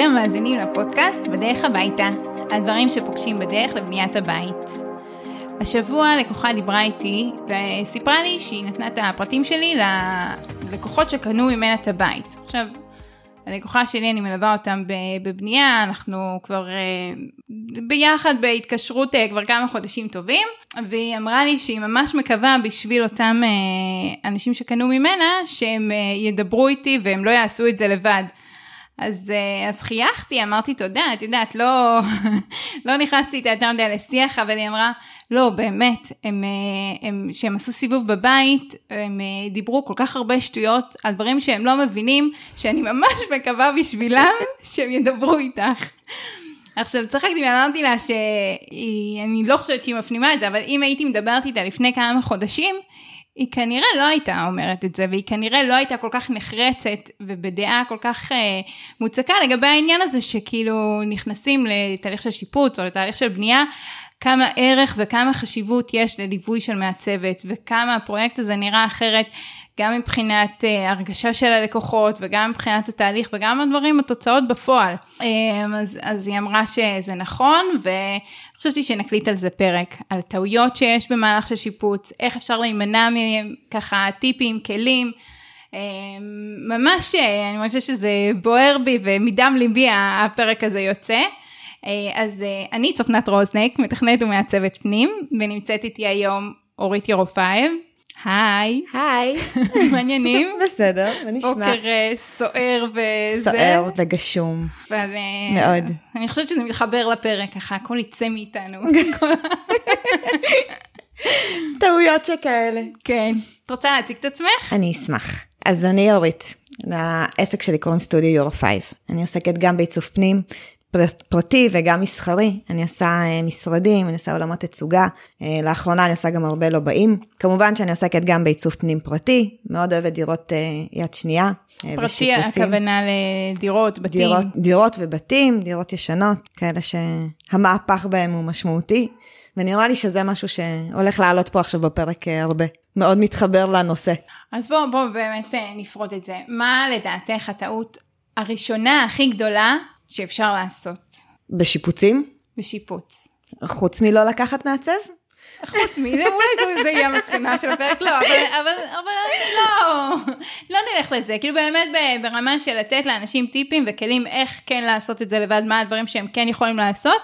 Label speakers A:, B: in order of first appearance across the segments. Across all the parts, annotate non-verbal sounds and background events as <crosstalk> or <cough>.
A: ברוכים המאזינים לפודקאסט בדרך הביתה, על דברים שפוגשים בדרך לבניית הבית. השבוע לקוחה דיברה איתי וסיפרה לי שהיא נתנה את הפרטים שלי ללקוחות שקנו ממנה את הבית. עכשיו, הלקוחה שלי, אני מלווה אותם בבנייה, אנחנו כבר אה, ביחד בהתקשרות אה, כבר כמה חודשים טובים, והיא אמרה לי שהיא ממש מקווה בשביל אותם אה, אנשים שקנו ממנה, שהם ידברו איתי והם לא יעשו את זה לבד. אז, אז חייכתי, אמרתי תודה, את יודעת, לא, <laughs> לא נכנסתי איתה יותר מדי לשיח, אבל היא אמרה, לא, באמת, הם, אה, הם, שהם עשו סיבוב בבית, הם אה, דיברו כל כך הרבה שטויות על דברים שהם לא מבינים, שאני ממש מקווה בשבילם <laughs> שהם ידברו איתך. עכשיו צחקתי ואמרתי לה שאני לא חושבת שהיא מפנימה את זה, אבל אם הייתי מדברת איתה לפני כמה חודשים, היא כנראה לא הייתה אומרת את זה, והיא כנראה לא הייתה כל כך נחרצת ובדעה כל כך אה, מוצקה לגבי העניין הזה שכאילו נכנסים לתהליך של שיפוץ או לתהליך של בנייה, כמה ערך וכמה חשיבות יש לליווי של מעצבת, וכמה הפרויקט הזה נראה אחרת, גם מבחינת uh, הרגשה של הלקוחות, וגם מבחינת התהליך, וגם הדברים, התוצאות בפועל. Um, אז, אז היא אמרה שזה נכון, וחשבתי שנקליט על זה פרק, על טעויות שיש במהלך של שיפוץ, איך אפשר להימנע מככה טיפים, כלים. Um, ממש, אני חושבת שזה בוער בי ומדם ליבי הפרק הזה יוצא. אה, אז אה, אני צופנת רוזנק, מתכנת ומעצבת פנים, ונמצאת איתי היום אורית ירופייב. היי.
B: היי. <laughs>
A: מעניינים? <laughs>
B: בסדר, מה נשמע?
A: בוקר אה, סוער וזה.
B: סוער וגשום. אבל, מאוד.
A: אני חושבת שזה מתחבר לפרק, ככה הכל יצא מאיתנו. <laughs>
B: טעויות שכאלה.
A: כן. את רוצה להציג את עצמך?
B: אני אשמח. אז אני אורית, לעסק שלי קוראים סטודיו ירופייב. אני עוסקת גם בעיצוב פנים, פרטי וגם מסחרי, אני עושה אה, משרדים, אני עושה עולמות תצוגה, אה, לאחרונה אני עושה גם הרבה לובאים. כמובן שאני עוסקת גם בעיצוב פנים פרטי, מאוד אוהבת דירות אה, יד שנייה.
A: פרטי. הכוונה לדירות, בתים.
B: דירות, דירות ובתים, דירות ישנות, כאלה שהמהפך בהם הוא משמעותי, ונראה לי שזה משהו שהולך לעלות פה עכשיו בפרק הרבה. מאוד מתחבר לנושא.
A: אז בואו בוא באמת נפרוט את זה. מה לדעתך הטעות הראשונה הכי גדולה שאפשר לעשות.
B: בשיפוצים?
A: בשיפוץ.
B: חוץ מלא לקחת מעצב?
A: חוץ מזה, אולי זה, זה יהיה המסקנה של הפרק, לא, אבל, אבל, אבל לא, לא נלך לזה, כאילו באמת ברמה של לתת לאנשים טיפים וכלים איך כן לעשות את זה לבד, מה הדברים שהם כן יכולים לעשות,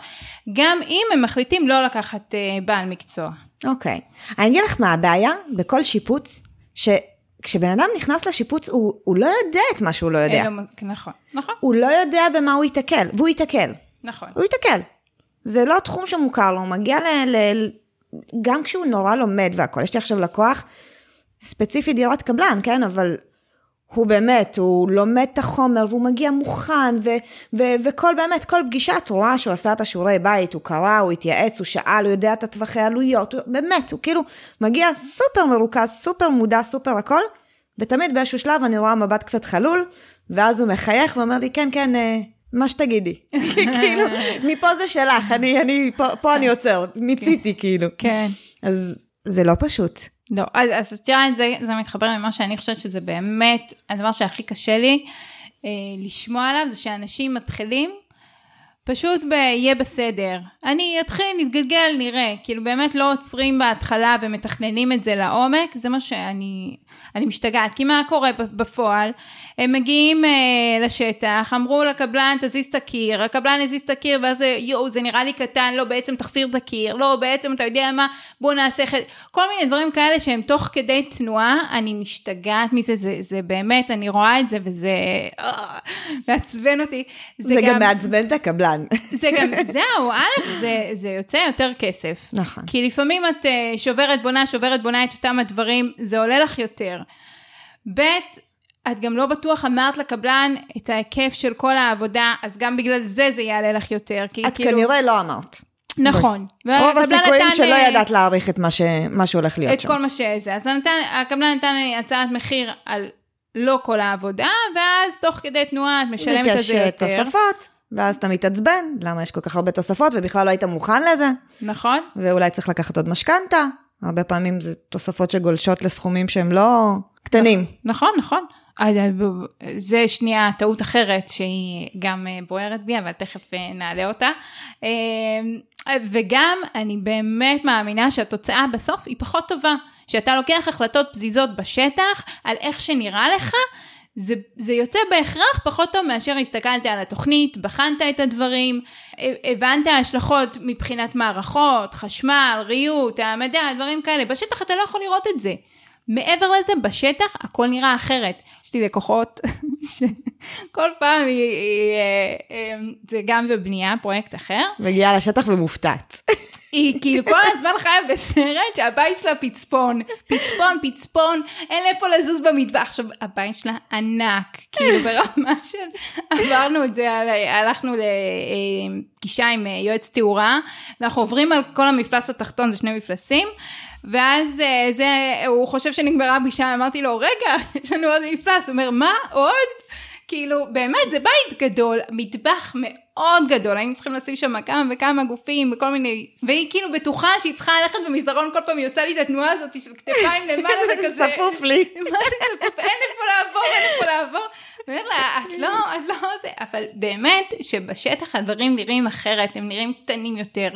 A: גם אם הם מחליטים לא לקחת uh, בעל מקצוע.
B: אוקיי, okay. אני אגיד לך מה הבעיה בכל שיפוץ, ש... כשבן אדם נכנס לשיפוץ, הוא, הוא לא יודע את מה שהוא לא יודע.
A: לא, נכון, נכון.
B: הוא לא יודע במה הוא ייתקל, והוא ייתקל.
A: נכון.
B: הוא ייתקל. זה לא תחום שמוכר לו, הוא מגיע ל... ל גם כשהוא נורא לומד והכל. יש לי עכשיו לקוח, ספציפי דירת קבלן, כן? אבל הוא באמת, הוא לומד את החומר והוא מגיע מוכן, ו, ו, וכל באמת, כל פגישה את רואה שהוא עשה את השיעורי בית, הוא קרא, הוא התייעץ, הוא שאל, הוא יודע את הטווחי עלויות, הוא, באמת, הוא כאילו מגיע סופר מרוכז, סופר מודע, סופר הכל, ותמיד באיזשהו שלב אני רואה מבט קצת חלול, ואז הוא מחייך ואומר לי, כן, כן, אה, מה שתגידי. <laughs> כאילו, מפה זה שלך, אני, אני, פה, פה אני עוצר, מיציתי כאילו.
A: כן.
B: אז זה לא פשוט.
A: לא, אז, אז את יודעת, זה, זה מתחבר למה שאני חושבת שזה באמת הדבר שהכי קשה לי אה, לשמוע עליו, זה שאנשים מתחילים פשוט ב"יהיה בסדר". אני אתחיל, נתגלגל, נראה. כאילו באמת לא עוצרים בהתחלה ומתכננים את זה לעומק, זה מה שאני אני משתגעת. כי מה קורה בפועל? הם מגיעים אה, לשטח, אמרו לקבלן תזיז את הקיר, הקבלן הזיז את הקיר ואז יואו זה נראה לי קטן, לא בעצם תחזיר את הקיר, לא בעצם אתה יודע מה, בוא נעשה חלק, כל מיני דברים כאלה שהם תוך כדי תנועה, אני משתגעת מזה, זה, זה באמת, אני רואה את זה וזה אה, מעצבן אותי.
B: זה, זה גם, גם מעצבן את הקבלן. <laughs>
A: זה גם, זהו, א', זה, זה יוצא יותר כסף.
B: נכון.
A: כי לפעמים את אה, שוברת בונה, שוברת בונה את אותם הדברים, זה עולה לך יותר. ב', את גם לא בטוח אמרת לקבלן את ההיקף של כל העבודה, אז גם בגלל זה זה יעלה לך יותר.
B: כי את כאילו... כנראה לא אמרת.
A: נכון.
B: רוב הסיכויים נתן, שלא אה, ידעת להעריך את מה, ש... מה שהולך להיות
A: את
B: שם.
A: את כל מה שזה. אז נתן, הקבלן נתן לי הצעת מחיר על לא כל העבודה, ואז תוך כדי תנועה את משלמת את זה יותר.
B: ביקש תוספות, ואז אתה מתעצבן, למה יש כל כך הרבה תוספות, ובכלל לא היית מוכן לזה.
A: נכון.
B: ואולי צריך לקחת עוד משכנתה. הרבה פעמים זה תוספות שגולשות לסכומים שהם לא קטנים.
A: נכון, נכון. זה שנייה טעות אחרת שהיא גם אה, בוערת בי, אבל תכף אה, נעלה אותה. וגם אני באמת מאמינה שהתוצאה בסוף היא פחות טובה. שאתה לוקח החלטות פזיזות בשטח על איך שנראה לך, זה, זה יוצא בהכרח פחות טוב מאשר הסתכלת על התוכנית, בחנת את הדברים, הבנת השלכות מבחינת מערכות, חשמל, ריהוט, העמדה, דברים כאלה. בשטח אתה לא יכול לראות את זה. מעבר לזה, בשטח הכל נראה אחרת. יש לי לקוחות <laughs> שכל פעם היא, היא, אה, אה, זה גם בבנייה, פרויקט אחר.
B: מגיעה לשטח ומופתעת. <laughs>
A: היא כאילו כל הזמן חיה בסרט שהבית שלה פצפון, פצפון, פצפון, אין לאיפה לזוז במטבח. עכשיו, הבית שלה ענק, כאילו ברמה של, עברנו את זה, הלכנו לפגישה עם אה, יועץ תאורה, ואנחנו עוברים על כל המפלס התחתון, זה שני מפלסים. ואז אה, זה, הוא חושב שנגמרה פגישה, אמרתי לו, רגע, יש לנו עוד מפלס, הוא אומר, מה, עוד? כאילו, באמת, זה בית גדול, מטבח מאוד גדול, היינו צריכים לשים שם כמה וכמה גופים וכל מיני, והיא כאילו בטוחה שהיא צריכה ללכת במסדרון, כל פעם היא עושה לי את התנועה הזאת של כתפיים <laughs> למעלה וכזה.
B: צפוף לי. <laughs>
A: מה זה צפוף? אין איפה לעבור, אין איפה לעבור. אומר לה, את לא, את לא זה, אבל באמת שבשטח הדברים נראים אחרת, הם נראים קטנים יותר.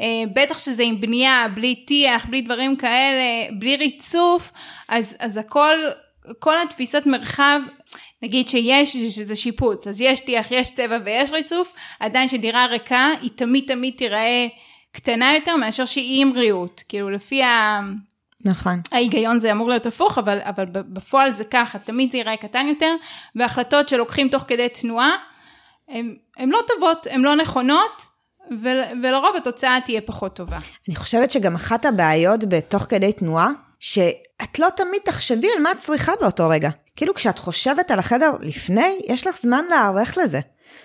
A: אה, בטח שזה עם בנייה, בלי טיח, בלי דברים כאלה, בלי ריצוף, אז, אז הכל, כל התפיסות מרחב נגיד שיש שזה שיפוץ, אז יש טיח, יש צבע ויש ריצוף, עדיין שדירה ריקה היא תמיד תמיד תיראה קטנה יותר מאשר שהיא עם ריהוט, כאילו לפי ה...
B: נכון.
A: ההיגיון זה אמור להיות הפוך, אבל, אבל בפועל זה ככה, תמיד זה ייראה קטן יותר, והחלטות שלוקחים תוך כדי תנועה, הן לא טובות, הן לא נכונות, ולרוב התוצאה תהיה פחות טובה.
B: אני חושבת שגם אחת הבעיות בתוך כדי תנועה, שאת לא תמיד תחשבי על מה את צריכה באותו רגע. כאילו כשאת חושבת על החדר לפני, יש לך זמן להיערך לזה.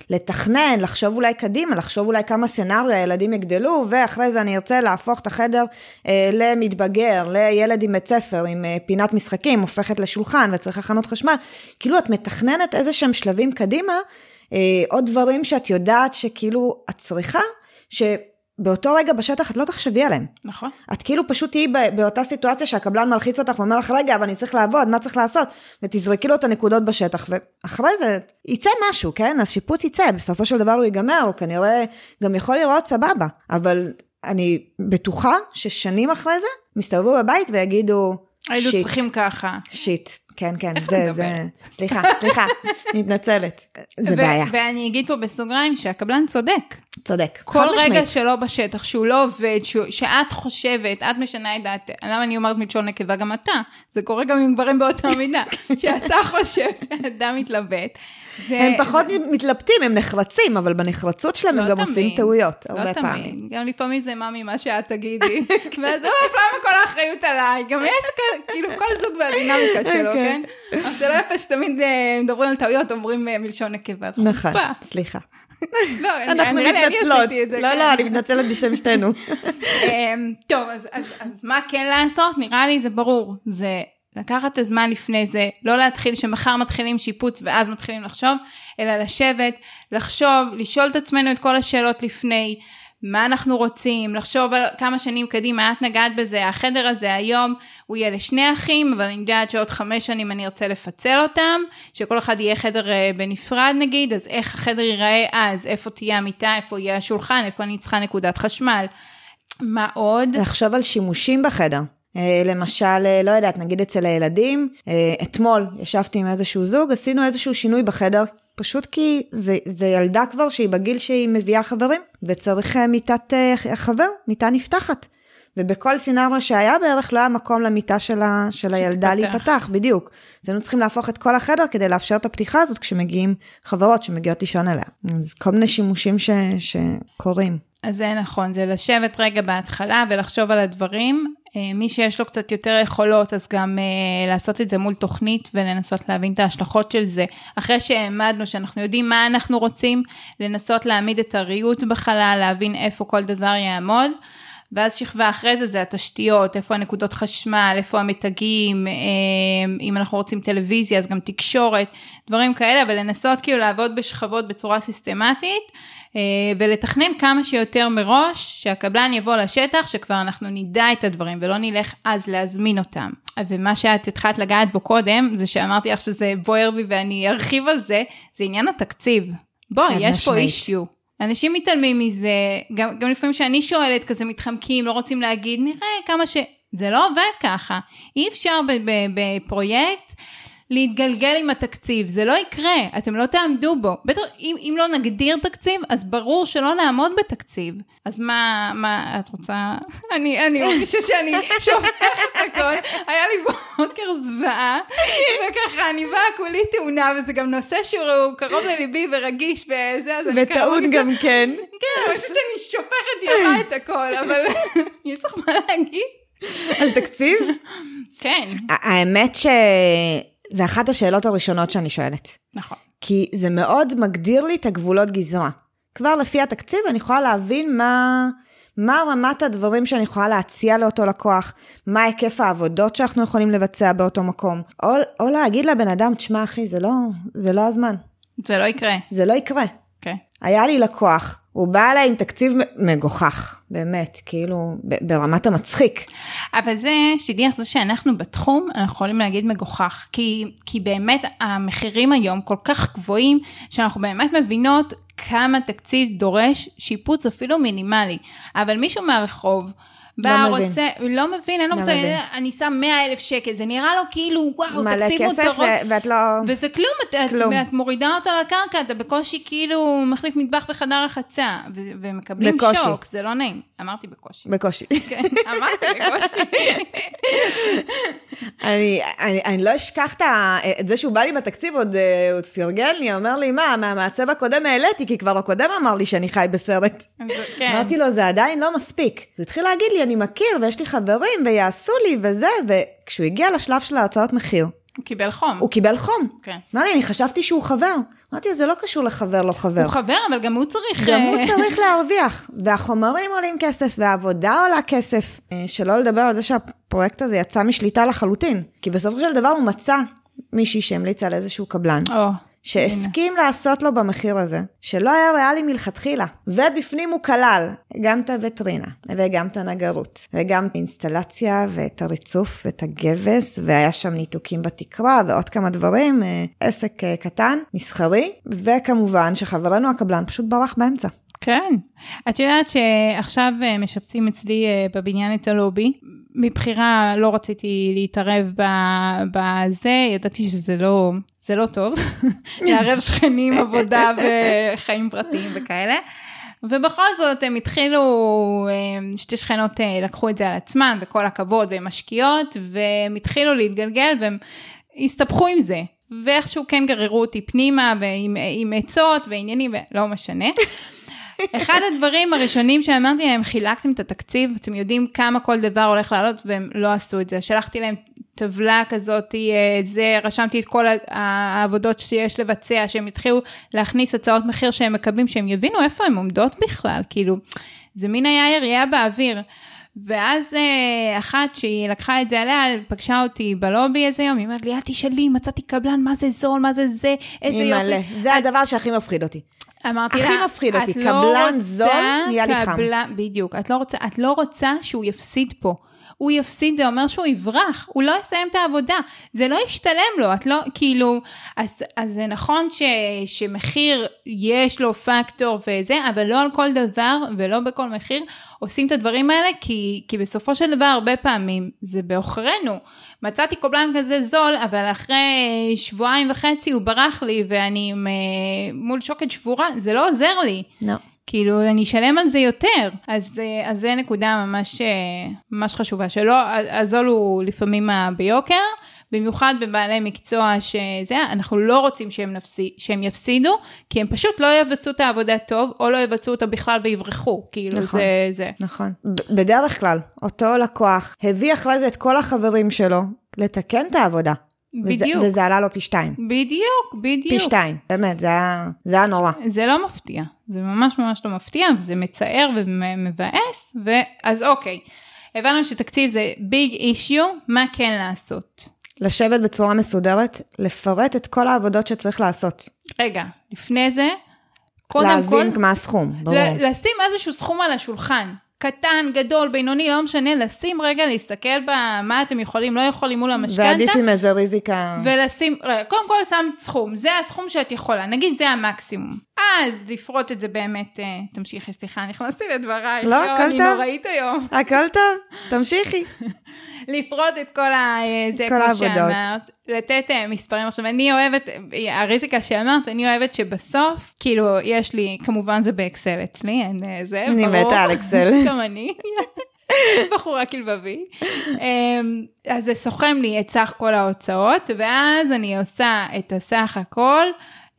B: לתכנן, לחשוב אולי קדימה, לחשוב אולי כמה סצנריו הילדים יגדלו, ואחרי זה אני ארצה להפוך את החדר אה, למתבגר, לילד עם בית ספר, עם אה, פינת משחקים, הופכת לשולחן וצריך הכנות חשמל. כאילו את מתכננת איזה שהם שלבים קדימה, אה, עוד דברים שאת יודעת שכאילו את צריכה, ש... באותו רגע בשטח את לא תחשבי עליהם.
A: נכון.
B: את כאילו פשוט תהיי באותה סיטואציה שהקבלן מלחיץ אותך ואומר לך, רגע, אבל אני צריך לעבוד, מה צריך לעשות? ותזרקי לו את הנקודות בשטח, ואחרי זה יצא משהו, כן? אז שיפוץ יצא, בסופו של דבר הוא ייגמר, הוא כנראה גם יכול לראות סבבה, אבל אני בטוחה ששנים אחרי זה, מסתובבו בבית ויגידו,
A: היינו צריכים ככה.
B: שיט, כן, כן, זה, זה, סליחה, סליחה, מתנצלת, זה בעיה.
A: ואני אגיד פה בסוגריים שהקבלן צודק.
B: צודק,
A: כל רגע שלו בשטח, שהוא לא עובד, שאת חושבת, את משנה את דעתך, למה אני אומרת מלשון נקבה, גם אתה, זה קורה גם עם גברים באותה מידה, <laughs> שאתה חושב שאדם מתלבט.
B: זה, הם פחות זה... מתלבטים, הם נחרצים, אבל בנחרצות שלהם לא הם גם תמיד, עושים טעויות,
A: לא
B: הרבה
A: תמיד.
B: פעמים.
A: גם לפעמים זה מה שאת תגידי, <laughs> ואז אוף, למה כל האחריות עליי? גם יש כאילו כל זוג והדינמיקה <laughs> שלו, כן? אז זה לא יפה שתמיד אה, מדברים על טעויות, אומרים אה, מלשון נקבה,
B: נכון, סליחה. <laughs>
A: לא,
B: אנחנו מתנצלות. לא, לא, כן. אני מתנצלת בשם שתינו.
A: אמ, טוב, אז מה כן לעשות? נראה לי זה ברור. זה לקחת את הזמן לפני זה, לא להתחיל שמחר מתחילים שיפוץ ואז מתחילים לחשוב, אלא לשבת, לחשוב, לשאול את עצמנו את כל השאלות לפני, מה אנחנו רוצים, לחשוב על כמה שנים קדימה, את נגעת בזה, החדר הזה היום הוא יהיה לשני אחים, אבל אני יודעת שעוד חמש שנים אני ארצה לפצל אותם, שכל אחד יהיה חדר אה, בנפרד נגיד, אז איך החדר ייראה אז, איפה תהיה המיטה, איפה יהיה השולחן, איפה אני צריכה נקודת חשמל. מה עוד?
B: לחשוב על שימושים בחדר. אה, למשל, אה, לא יודעת, נגיד אצל הילדים, אתמול ישבתי עם איזשהו זוג, עשינו איזשהו שינוי בחדר, פשוט כי זה, זה ילדה כבר שהיא בגיל שהיא מביאה חברים, וצריך אה, מיטת אה, חבר, מיטה נפתחת. ובכל סינרמה שהיה בערך לא היה מקום למיטה של, ה, של הילדה להיפתח, בדיוק. אז היינו צריכים להפוך את כל החדר כדי לאפשר את הפתיחה הזאת כשמגיעים חברות שמגיעות לישון אליה. אז כל מיני שימושים ש, שקורים.
A: אז זה נכון, זה לשבת רגע בהתחלה ולחשוב על הדברים. אה, מי שיש לו קצת יותר יכולות, אז גם uh, לעשות את זה מול תוכנית ולנסות להבין את ההשלכות של זה. אחרי שהעמדנו, שאנחנו יודעים מה אנחנו רוצים, לנסות להעמיד את הריהוט בחלל, להבין איפה כל דבר יעמוד. ואז שכבה אחרי זה זה התשתיות, איפה הנקודות חשמל, איפה המתגים, אה, אם אנחנו רוצים טלוויזיה אז גם תקשורת, דברים כאלה, אבל לנסות כאילו לעבוד בשכבות בצורה סיסטמטית. אה, ולתכנן כמה שיותר מראש, שהקבלן יבוא לשטח, שכבר אנחנו נדע את הדברים ולא נלך אז להזמין אותם. ומה שאת התחלת לגעת בו קודם, זה שאמרתי לך שזה בוער בי ואני ארחיב על זה, זה עניין התקציב. בואי, יש פה אישיו. אנשים מתעלמים מזה, גם, גם לפעמים שאני שואלת, כזה מתחמקים, לא רוצים להגיד, נראה כמה ש... זה לא עובד ככה. אי אפשר בפרויקט להתגלגל עם התקציב, זה לא יקרה, אתם לא תעמדו בו. בטח, אם, אם לא נגדיר תקציב, אז ברור שלא נעמוד בתקציב. אז מה, מה, את רוצה? <laughs> אני, אני מרגישה שאני שופכת הכל, היה לי בוקר זוועה, וככה אני באה כולי תאונה, וזה גם נושא שהוא קרוב לליבי ורגיש וזה, אז אני
B: ככה... וטעון גם כן.
A: כן, אני חושבת שאני שופכת יפה את הכל, אבל <laughs> יש לך מה להגיד?
B: על תקציב?
A: כן. <laughs>
B: האמת ש... זה אחת השאלות הראשונות שאני שואלת.
A: נכון.
B: כי זה מאוד מגדיר לי את הגבולות גזרה. כבר לפי התקציב אני יכולה להבין מה, מה רמת הדברים שאני יכולה להציע לאותו לקוח, מה היקף העבודות שאנחנו יכולים לבצע באותו מקום, או, או להגיד לבן אדם, תשמע אחי, זה לא, זה לא הזמן.
A: זה לא יקרה.
B: זה לא יקרה. היה לי לקוח, הוא בא אליי עם תקציב מגוחך, באמת, כאילו, ברמת המצחיק.
A: אבל זה, שתדעי זה שאנחנו בתחום, אנחנו יכולים להגיד מגוחך, כי, כי באמת המחירים היום כל כך גבוהים, שאנחנו באמת מבינות כמה תקציב דורש שיפוץ אפילו מינימלי. אבל מישהו מהרחוב, בא, לא רוצה, מבין. לא מבין, אין לו לא מושג, אני שם 100 אלף שקל, זה נראה לו כאילו, וואו, תקציב
B: מותרות. מלא כסף ואת לא...
A: וזה כלום, כלום. את, את מורידה אותו לקרקע, אתה בקושי כאילו מחליף מטבח בחדר רחצה, ומקבלים בקושי. שוק, זה לא נעים. אמרתי בקושי.
B: בקושי. <laughs>
A: כן, אמרתי בקושי. <laughs>
B: אני, אני, אני לא אשכח את זה שהוא בא לי בתקציב, עוד, אה, עוד פרגן לי, אומר לי, מה, מהמעצב הקודם העליתי, כי כבר הקודם אמר לי שאני חי בסרט. כן. אמרתי לו, זה עדיין לא מספיק. הוא התחיל להגיד לי, אני מכיר, ויש לי חברים, ויעשו לי, וזה, וכשהוא הגיע לשלב של ההצעות מחיר,
A: הוא קיבל חום.
B: הוא קיבל חום.
A: כן.
B: אמר לי, אני חשבתי שהוא חבר. אמרתי לו, זה לא קשור לחבר, לא חבר.
A: הוא חבר, אבל גם הוא צריך...
B: גם הוא אה, צריך <laughs> להרוויח. והחומרים עולים כסף, והעבודה עולה כסף. אה, שלא לדבר על זה שהפרויקט הזה יצא משליטה לחלוטין. כי בסופו של דבר הוא מצא מישהי שהמליצה על איזשהו קבלן.
A: או.
B: שהסכים. לעשות לו במחיר הזה, שלא היה ריאלי מלכתחילה. ובפנים הוא כלל גם את הווטרינה, וגם את הנגרות, וגם את האינסטלציה, ואת הריצוף, ואת הגבס, והיה שם ניתוקים בתקרה, ועוד כמה דברים, אה, עסק אה, קטן, מסחרי, וכמובן שחברנו הקבלן פשוט ברח באמצע.
A: כן. את יודעת שעכשיו אה, משפצים אצלי בבניין את הלובי. מבחירה לא רציתי להתערב בזה, ידעתי שזה לא, זה לא טוב, <laughs> לערב שכנים, עבודה <laughs> וחיים פרטיים וכאלה. ובכל זאת הם התחילו, שתי שכנות אה, לקחו את זה על עצמן, בכל הכבוד, והן משקיעות, והם התחילו להתגלגל והם הסתבכו עם זה. ואיכשהו כן גררו אותי פנימה, ועם עצות ועניינים, ולא משנה. <laughs> אחד הדברים הראשונים שאמרתי להם, חילקתם את התקציב, אתם יודעים כמה כל דבר הולך לעלות, והם לא עשו את זה. שלחתי להם טבלה כזאת, אה, זה, רשמתי את כל העבודות שיש לבצע, שהם התחילו להכניס הצעות מחיר שהם מקבלים, שהם יבינו איפה הם עומדות בכלל, כאילו, זה מין היה ירייה באוויר. ואז אה, אחת שהיא לקחה את זה עליה, פגשה אותי בלובי איזה יום, היא אומרת לי, אל תשאלי, מצאתי קבלן, מה זה זול, מה זה זה, איזה יופי.
B: זה אז... הדבר שהכי מפחיד אותי.
A: אמרתי לה,
B: הכי מפחיד אותי, לא קבלן זול, נהיה לי חם.
A: בדיוק, את לא, רוצה, את לא רוצה שהוא יפסיד פה. הוא יפסיד, זה אומר שהוא יברח, הוא לא יסיים את העבודה, זה לא ישתלם לו, את לא, כאילו, אז, אז זה נכון ש, שמחיר יש לו פקטור וזה, אבל לא על כל דבר ולא בכל מחיר עושים את הדברים האלה, כי, כי בסופו של דבר הרבה פעמים זה בעוכרינו. מצאתי קובלן כזה זול, אבל אחרי שבועיים וחצי הוא ברח לי ואני מול שוקת שבורה, זה לא עוזר לי.
B: לא.
A: כאילו, אני אשלם על זה יותר. אז, אז זה נקודה ממש, ממש חשובה, שלא, הזול הוא לפעמים ביוקר, במיוחד בבעלי מקצוע שזה, אנחנו לא רוצים שהם, נפסי, שהם יפסידו, כי הם פשוט לא יבצעו את העבודה טוב, או לא יבצעו אותה בכלל ויברחו, כאילו נכון, זה זה.
B: נכון. בדרך כלל, אותו לקוח הביא אחרי זה את כל החברים שלו לתקן את העבודה. וזה,
A: בדיוק.
B: וזה עלה לו פי שתיים.
A: בדיוק, בדיוק.
B: פי שתיים, באמת, זה היה, זה היה נורא.
A: זה לא מפתיע, זה ממש ממש לא מפתיע, וזה מצער ומבאס, ואז אוקיי, הבנו שתקציב זה ביג אישיו, מה כן לעשות?
B: לשבת בצורה מסודרת, לפרט את כל העבודות שצריך לעשות.
A: רגע, לפני זה, קודם כל,
B: להבין מה הסכום, ברור.
A: לשים איזשהו סכום על השולחן. קטן, גדול, בינוני, לא משנה, לשים רגע, להסתכל במה אתם יכולים, לא יכולים מול המשכנתה.
B: ועדיף עם איזה ריזיקה.
A: ולשים, רגע, קודם כל שמת סכום, זה הסכום שאת יכולה, נגיד זה המקסימום. אז לפרוט את זה באמת, אה, תמשיכי, סליחה, נכנסתי לדברייך,
B: לא, הכל
A: אני
B: טוב.
A: נוראית היום.
B: הכל טוב, תמשיכי. <laughs>
A: לפרוט את כל ה... אה, זה
B: כל
A: כמו
B: העבודות.
A: שאמרת, לתת אה, מספרים. עכשיו, אני אוהבת, הריזיקה שאמרת, אני אוהבת שבסוף, כאילו, יש לי, כמובן זה באקסל אצלי, אין אה, זה,
B: אני
A: ברור.
B: מתה על אקסל. <laughs>
A: גם אני. <laughs> בחורה כלבבי. אמ, אז זה סוכם לי את סך כל ההוצאות, ואז אני עושה את הסך הכל.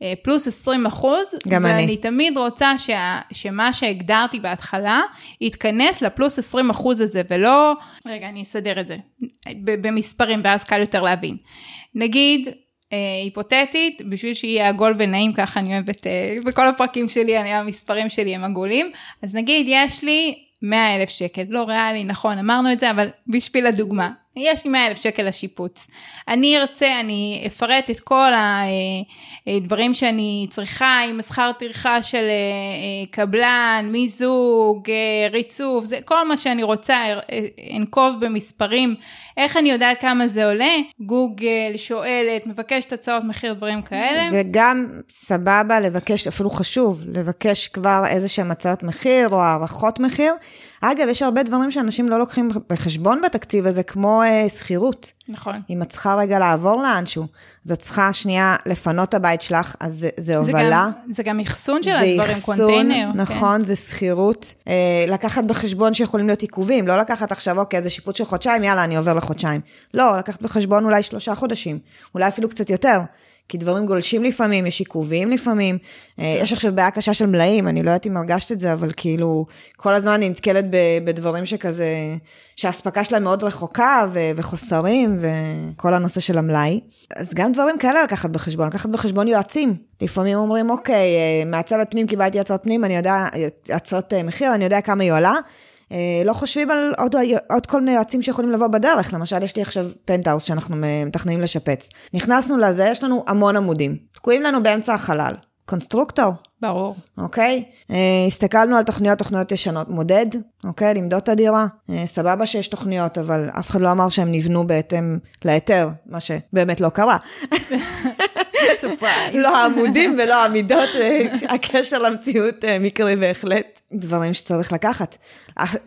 A: אה, פלוס 20 אחוז,
B: גם אני.
A: ואני תמיד רוצה שה, שמה שהגדרתי בהתחלה יתכנס לפלוס 20 אחוז הזה, ולא, רגע, אני אסדר את זה, במספרים, ואז קל יותר להבין. נגיד, אה, היפותטית, בשביל שיהיה עגול ונעים, ככה אני אוהבת, אה, בכל הפרקים שלי, אני, המספרים שלי הם עגולים, אז נגיד, יש לי 100 אלף שקל, לא ריאלי, נכון, אמרנו את זה, אבל בשביל הדוגמה, יש לי 100 אלף שקל לשיפוץ. אני ארצה, אני אפרט את כל הדברים שאני צריכה, עם השכר טרחה של אה, אה, קבלן, מיזוג, אה, ריצוף, זה כל מה שאני רוצה, אה, אנקוב במספרים, איך אני יודעת כמה זה עולה, גוגל, שואלת, מבקשת הצעות מחיר, דברים כאלה.
B: זה גם סבבה לבקש, אפילו חשוב, לבקש כבר איזה שהם הצעות מחיר או הערכות מחיר. אגב, יש הרבה דברים שאנשים לא לוקחים בחשבון בתקציב הזה, כמו אה, שכירות.
A: נכון.
B: אם את צריכה רגע לעבור לאנשהו, אז את צריכה שנייה לפנות את הבית שלך, אז זה, זה
A: זה
B: הובלה.
A: גם, זה גם אחסון של
B: זה
A: הדברים, קונטיינר.
B: נכון, כן. זה שכירות. אה, לקחת בחשבון שיכולים להיות עיכובים, לא לקחת עכשיו, אוקיי, זה שיפוט של חודשיים, יאללה, אני עובר לחודשיים. לא, לקחת בחשבון אולי שלושה חודשים, אולי אפילו קצת יותר. כי דברים גולשים לפעמים, יש עיכובים לפעמים. אה, יש עכשיו בעיה קשה של מלאים, אני לא יודעת אם הרגשת את זה, אבל כאילו, כל הזמן אני נתקלת בדברים שכזה, שהאספקה שלהם מאוד רחוקה, ו- וחוסרים, וכל הנושא של המלאי. אז גם דברים כאלה לקחת בחשבון, לקחת בחשבון יועצים. לפעמים אומרים, אוקיי, אה, מהצוות פנים קיבלתי הצעות פנים, אני יודע, הצעות אה, מחיר, אני יודע כמה היא עולה. אה, לא חושבים על עוד, עוד כל מיני יועצים שיכולים לבוא בדרך, למשל יש לי עכשיו פנטהאוס שאנחנו מתכננים לשפץ. נכנסנו לזה, יש לנו המון עמודים, תקועים לנו באמצע החלל. קונסטרוקטור,
A: ברור.
B: אוקיי? אה, הסתכלנו על תוכניות, תוכניות ישנות, מודד, אוקיי? למדוד את הדירה. אה, סבבה שיש תוכניות, אבל אף אחד לא אמר שהם נבנו בהתאם להיתר, מה שבאמת לא קרה. <laughs>
A: Surprise.
B: לא העמודים ולא העמידות, אה, הקשר למציאות אה, מקרי בהחלט. דברים שצריך לקחת.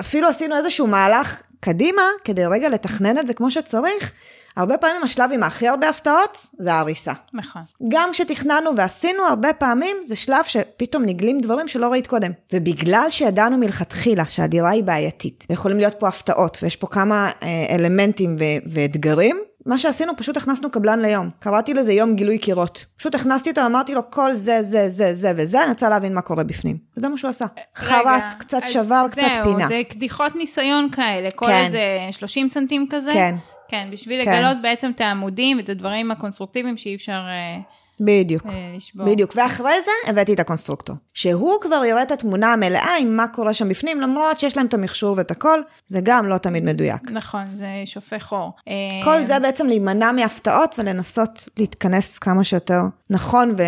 B: אפילו עשינו איזשהו מהלך קדימה, כדי רגע לתכנן את זה כמו שצריך. הרבה פעמים השלב עם הכי הרבה הפתעות זה ההריסה.
A: נכון.
B: גם כשתכננו ועשינו הרבה פעמים, זה שלב שפתאום נגלים דברים שלא ראית קודם. ובגלל שידענו מלכתחילה שהדירה היא בעייתית, ויכולים להיות פה הפתעות, ויש פה כמה אה, אלמנטים ו- ואתגרים, מה שעשינו, פשוט הכנסנו קבלן ליום. קראתי לזה יום גילוי קירות. פשוט הכנסתי אותו, אמרתי לו, כל זה, זה, זה, זה וזה, אני רוצה להבין מה קורה בפנים. וזה מה שהוא עשה. חריץ, קצת שבר, קצת פינה.
A: זהו, זה קדיחות ניסיון כאלה, כל
B: כן.
A: איזה 30 סנטים כזה.
B: כן.
A: כן, בשביל
B: כן.
A: לגלות בעצם את העמודים ואת הדברים הקונסטרוקטיביים שאי אפשר אה,
B: בדיוק.
A: אה, לשבור.
B: בדיוק, ואחרי זה הבאתי את הקונסטרוקטור. שהוא כבר יראה את התמונה המלאה עם מה קורה שם בפנים, למרות שיש להם את המכשור ואת הכל, זה גם לא תמיד מדויק.
A: נכון, זה שופך אור. אה,
B: כל זה בעצם להימנע מהפתעות ולנסות להתכנס כמה שיותר נכון ו-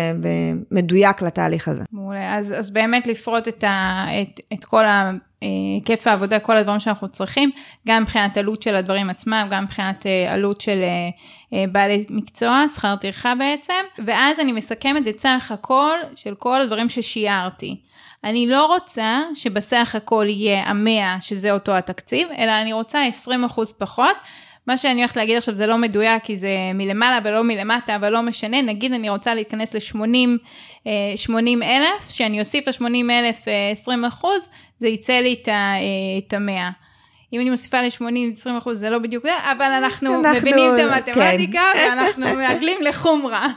B: ומדויק לתהליך הזה.
A: מעולה. אז, אז באמת לפרוט את, ה, את, את כל ה- אה, היקף העבודה, כל הדברים שאנחנו צריכים, גם מבחינת עלות של הדברים עצמם, גם מבחינת אה, עלות של אה, אה, בעלי מקצוע, שכר טרחה בעצם, ואז אני מסכמת את סך הכל של כל הדברים ששיערתי. אני לא רוצה שבסך הכל יהיה המאה, שזה אותו התקציב, אלא אני רוצה 20% פחות. מה שאני הולכת להגיד עכשיו זה לא מדויק, כי זה מלמעלה ולא מלמטה, אבל לא משנה, נגיד אני רוצה להיכנס ל-80 80 אלף, שאני אוסיף ל-80 אלף 20 אחוז, זה יצא לי את ה- אה, את המאה. אם אני מוסיפה ל-80-20 אחוז זה לא בדיוק זה, אבל אנחנו,
B: אנחנו-
A: מבינים את המתמטיקה
B: כן.
A: ואנחנו <laughs> מעגלים לחומרה.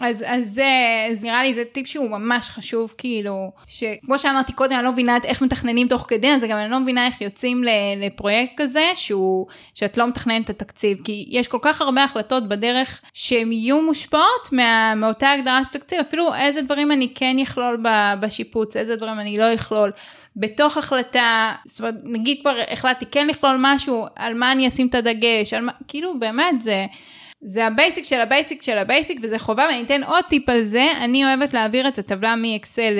A: אז, אז זה, אז נראה לי זה טיפ שהוא ממש חשוב, כאילו, שכמו שאמרתי קודם, אני לא מבינה איך מתכננים תוך כדי, אז גם אני לא מבינה איך יוצאים לפרויקט כזה, שהוא, שאת לא מתכננת את התקציב, כי יש כל כך הרבה החלטות בדרך שהן יהיו מושפעות מה, מאותה הגדרה של תקציב, אפילו איזה דברים אני כן אכלול בשיפוץ, איזה דברים אני לא אכלול. בתוך החלטה, זאת אומרת, נגיד כבר החלטתי כן לכלול משהו, על מה אני אשים את הדגש, על מה, כאילו באמת זה, זה ה basic של ה basic של ה basic וזה חובה ואני אתן עוד טיפ על זה, אני אוהבת להעביר את הטבלה מאקסל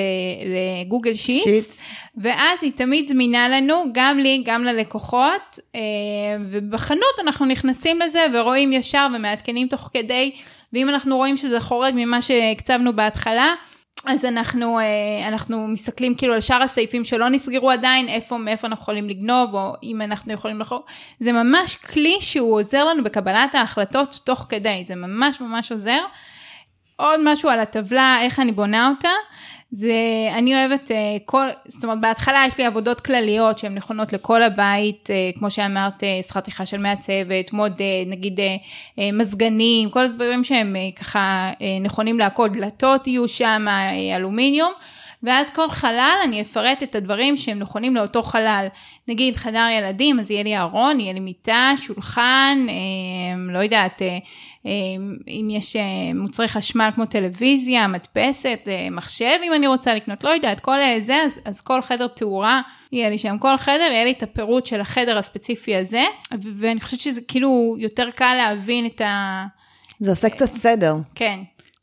A: לגוגל שיטס,
B: שיטס.
A: ואז היא תמיד זמינה לנו, גם לי, גם ללקוחות, אה, ובחנות אנחנו נכנסים לזה ורואים ישר ומעדכנים תוך כדי, ואם אנחנו רואים שזה חורג ממה שהקצבנו בהתחלה, אז אנחנו, אה, אנחנו מסתכלים כאילו על שאר הסעיפים שלא נסגרו עדיין, איפה, מאיפה אנחנו יכולים לגנוב, או אם אנחנו יכולים לחור. זה ממש כלי שהוא עוזר לנו בקבלת ההחלטות תוך כדי, זה ממש ממש עוזר. עוד משהו על הטבלה, איך אני בונה אותה, זה, אני אוהבת אה, כל, זאת אומרת, בהתחלה יש לי עבודות כלליות שהן נכונות לכל הבית, אה, כמו שאמרת, אה, שכר טרחה של מעצבת, מודד, נגיד אה, אה, מזגנים, כל הדברים שהם אה, ככה אה, נכונים להכל, דלתות יהיו שם, אה, אלומיניום. ואז כל חלל אני אפרט את הדברים שהם נכונים לאותו חלל. נגיד חדר ילדים, אז יהיה לי ארון, יהיה לי מיטה, שולחן, אה, לא יודעת, אה, אה, אם יש אה, מוצרי חשמל כמו טלוויזיה, מדפסת, אה, מחשב, אם אני רוצה לקנות, לא יודעת, כל אה, זה, אז, אז כל חדר תאורה, יהיה לי שם כל חדר, יהיה לי את הפירוט של החדר הספציפי הזה, ואני חושבת שזה כאילו יותר קל להבין את ה...
B: זה עושה קצת סדר.
A: כן,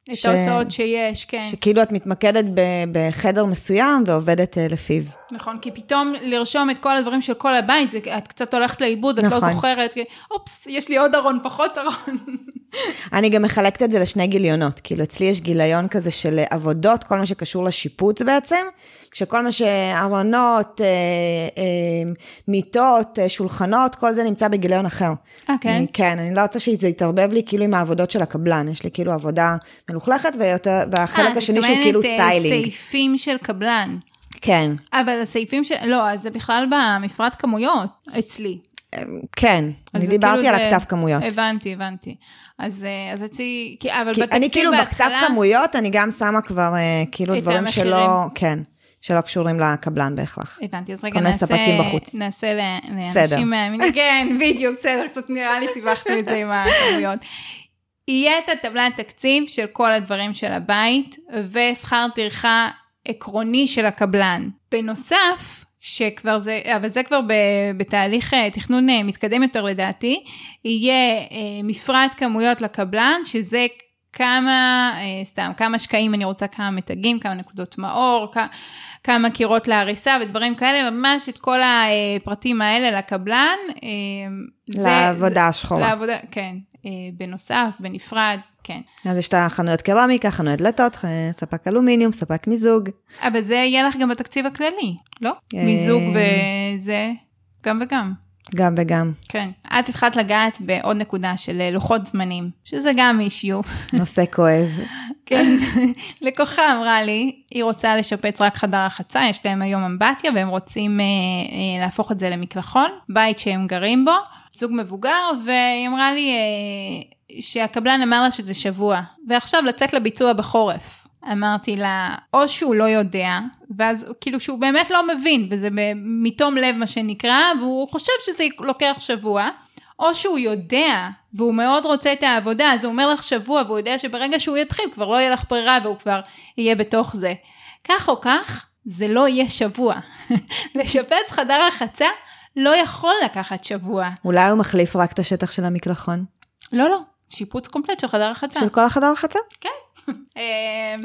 A: את
B: ש-
A: ההוצאות שיש, כן.
B: שכאילו את מתמקדת בחדר מסוים ועובדת אה, לפיו.
A: נכון, כי פתאום לרשום את כל הדברים של כל הבית, זה, את קצת הולכת לאיבוד, את לא
B: נכון.
A: זוכרת, כי, אופס, יש לי עוד ארון, פחות ארון.
B: אני גם מחלקת את זה לשני גיליונות. כאילו, אצלי יש גיליון כזה של עבודות, כל מה שקשור לשיפוץ בעצם, כשכל מה שארונות, אה, אה, מיטות, אה, שולחנות, כל זה נמצא בגיליון אחר.
A: אה, כן?
B: אני, כן, אני לא רוצה שזה יתערבב לי כאילו עם העבודות של הקבלן. יש לי כאילו עבודה מלוכלכת, ויותר, והחלק
A: אה,
B: השני
A: את
B: שהוא כאילו
A: אה,
B: styling.
A: סעיפים של קבלן.
B: כן,
A: אבל הסעיפים של... לא, אז זה בכלל במפרט כמויות, אצלי.
B: כן.
A: אז
B: אני דיברתי
A: כאילו
B: על
A: זה-
B: הכתב כמויות.
A: הבנתי, הבנתי. אז, אה, אז אצלי... אבל בתקציב
B: אני כאילו בכתב
A: בהתחלה-
B: כמויות, אני גם שמה כבר אה, כאילו
A: את
B: דברים
A: המחירים.
B: שלא, כן, שלא קשורים לקבלן בהכרח.
A: הבנתי, אז רגע נעשה. נעשה. לאנשים מאמינים, כן, <laughs> בדיוק, בסדר, קצת נראה לי סיבכנו את זה עם הכמויות. יהיה את הטבלת תקציב של כל הדברים של הבית, ושכר טרחה עקרוני של הקבלן. בנוסף, שכבר זה, אבל זה כבר ב, בתהליך אה, תכנון אה, מתקדם יותר לדעתי, יהיה אה, מפרט כמויות לקבלן, שזה כמה, אה, סתם, כמה שקעים אני רוצה, כמה מתגים, כמה נקודות מאור, כמה קירות להריסה ודברים כאלה, ממש את כל הפרטים האלה לקבלן. אה, זה-
B: לעבודה השחורה.
A: לעבודה, כן. אה, בנוסף, בנפרד, כן.
B: אז יש את החנויות קרמיקה, חנויות דלתות, ספק אלומיניום, ספק מיזוג.
A: אבל זה יהיה לך גם בתקציב הכללי, לא? מיזוג וזה, גם וגם.
B: גם וגם.
A: כן. את התחלת לגעת בעוד נקודה של אה, לוחות זמנים, שזה גם אישיו.
B: נושא כואב.
A: כן. <laughs> לקוחה אמרה לי, היא רוצה לשפץ רק חדר רחצה, יש להם היום אמבטיה והם רוצים אה, אה, להפוך את זה למקלחון, בית שהם גרים בו, זוג מבוגר, והיא אמרה לי אה, שהקבלן אמר לה שזה שבוע, ועכשיו לצאת לביצוע בחורף. אמרתי לה, או שהוא לא יודע, ואז כאילו שהוא באמת לא מבין, וזה מתום לב מה שנקרא, והוא חושב שזה לוקח שבוע, או שהוא יודע, והוא מאוד רוצה את העבודה, אז הוא אומר לך שבוע, והוא יודע שברגע שהוא יתחיל כבר לא יהיה לך ברירה, והוא כבר יהיה בתוך זה. כך או כך, זה לא יהיה שבוע. <laughs> לשפץ חדר רחצה לא יכול לקחת שבוע.
B: אולי הוא מחליף רק את השטח של המקלחון?
A: לא, לא, שיפוץ קומפלט של חדר רחצה.
B: של כל החדר רחצה?
A: כן. אמ,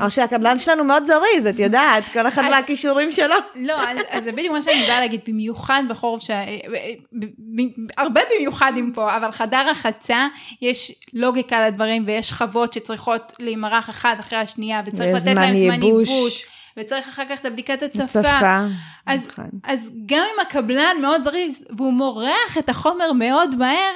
B: או שהקבלן שלנו מאוד זריז, את יודעת, כל אחד והכישורים שלו.
A: לא, אז, זה בדיוק מה שאני באה להגיד, במיוחד בחורף. ב- ב- הרבה במיוחדים פה, אבל חדר רחצה, יש לוגיקה לדברים ויש שכבות שצריכות להימרח אחת אחרי השנייה, וצריך לתת להם זמן
B: ייבוש.
A: וצריך אחר כך את הבדיקת הצפה.
B: צפה.
A: אז,
B: נכון.
A: אז גם אם הקבלן מאוד זריז, והוא מורח את החומר מאוד מהר,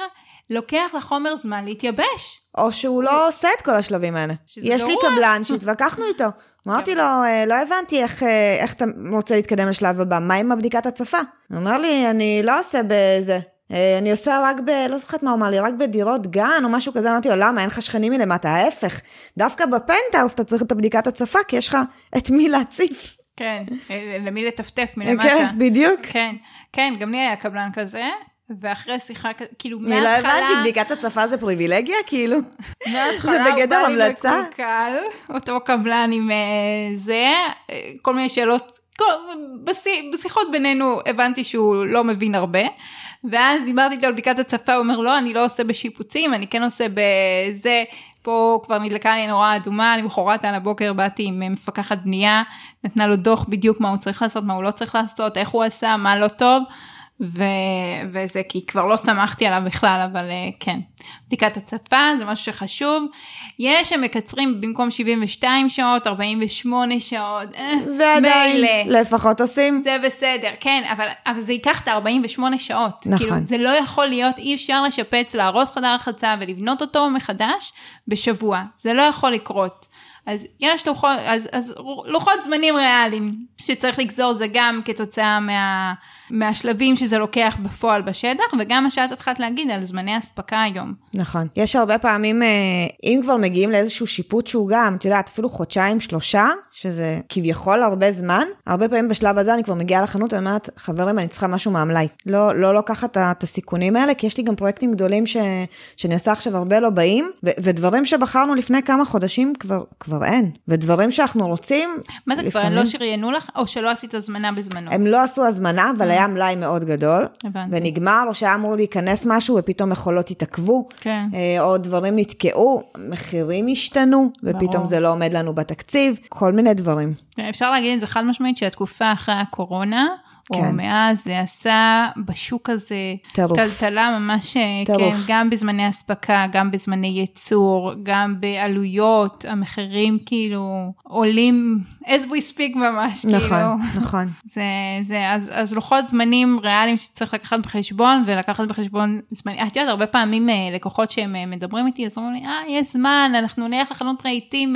A: לוקח לחומר זמן להתייבש.
B: או שהוא לא עושה את כל השלבים האלה.
A: שזה
B: יש לי
A: גרוע.
B: קבלן <laughs> שהתווכחנו איתו. אמרתי לו, "אה, לא הבנתי איך, אה, איך אתה רוצה להתקדם לשלב הבא, מה עם הבדיקת הצפה? הוא אמר לי, אני לא עושה בזה. אה, אני עושה רק ב... לא זוכרת מה הוא אמר לי, רק בדירות גן או משהו כזה, אמרתי לו, למה? אין לך שכנים מלמטה, ההפך. דווקא בפנטהאוס אתה צריך את הבדיקת הצפה, כי יש לך את מי להציף.
A: כן, למי לטפטף מלמטה.
B: כן, בדיוק.
A: כן, כן, גם לי היה קבלן כזה, ואחרי שיחה, כאילו
B: אני לא
A: מההתחלה,
B: הבנתי, בדיקת הצפה זה פריבילגיה? כאילו?
A: מההתחלה
B: זה בגדר
A: הוא בא לי
B: המלצה?
A: מקולקל, אותו קבלן עם אה, זה, כל מיני שאלות, כל, בשי- בשיחות בינינו הבנתי שהוא לא מבין הרבה, ואז דיברתי איתו על בדיקת הצפה, הוא אומר לא, אני לא עושה בשיפוצים, אני כן עושה בזה, פה כבר נדלקה לי נורא אדומה, למחרת על הבוקר באתי עם אה, מפקחת בנייה, נתנה לו דוח בדיוק מה הוא צריך לעשות, מה הוא לא צריך לעשות, איך הוא עשה, מה לא טוב. ו... וזה כי כבר לא שמחתי עליו בכלל, אבל uh, כן. בדיקת הצפה זה משהו שחשוב. יש שמקצרים במקום 72 שעות, 48 שעות, אה,
B: ועדיין,
A: מילא.
B: לפחות עושים.
A: זה בסדר, כן, אבל, אבל זה ייקח את ה-48 שעות.
B: נכון.
A: כאילו, זה לא יכול להיות, אי אפשר לשפץ, לארוז חדר רחצה ולבנות אותו מחדש בשבוע. זה לא יכול לקרות. אז יש לוחות, אז, אז לוחות זמנים ריאליים שצריך לגזור זה גם כתוצאה מה, מהשלבים שזה לוקח בפועל בשטח, וגם מה שאת התחלת להגיד על זמני אספקה היום.
B: נכון. יש הרבה פעמים, אה, אם כבר מגיעים לאיזשהו שיפוט שהוא גם, את יודעת, אפילו חודשיים, שלושה, שזה כביכול הרבה זמן, הרבה פעמים בשלב הזה אני כבר מגיעה לחנות ואומרת, חברים, אני צריכה משהו מהמלאי. לא, לא לוקחת את הסיכונים האלה, כי יש לי גם פרויקטים גדולים ש, שאני עושה עכשיו הרבה לא באים, ו, ודברים שבחרנו לפני כמה חודשים כבר, כבר אין. ודברים שאנחנו רוצים,
A: מה זה כבר,
B: לפעמים-
A: לא שריינו לך, או שלא עשית הזמנה בזמנו?
B: הם לא עשו הזמנה, אבל היה מלאי מאוד גדול.
A: הבנתי.
B: ונגמר, או שהיה אמור להיכנס משהו ופתאום מכולות התעכבו.
A: כן.
B: אה, או דברים נתקעו, מחירים השתנו, ופתאום
A: ברור.
B: זה לא עומד לנו בתקציב, כל מיני דברים.
A: אפשר להגיד את זה חד משמעית שהתקופה אחרי הקורונה, או
B: כן.
A: מאז, זה עשה בשוק הזה
B: טירוף.
A: טלטלה ממש, אה,
B: טירוף.
A: כן, גם בזמני אספקה, גם בזמני ייצור, גם בעלויות, המחירים כאילו עולים as we speak ממש,
B: נכון,
A: כאילו.
B: נכון. <laughs>
A: זה, זה, אז, אז לוחות זמנים ריאליים שצריך לקחת בחשבון, ולקחת בחשבון זמנים, את יודעת, הרבה פעמים אה, לקוחות שהם אה, מדברים איתי, אז אומרים לי, אה, יש זמן, אנחנו נלך לחנות רהיטים,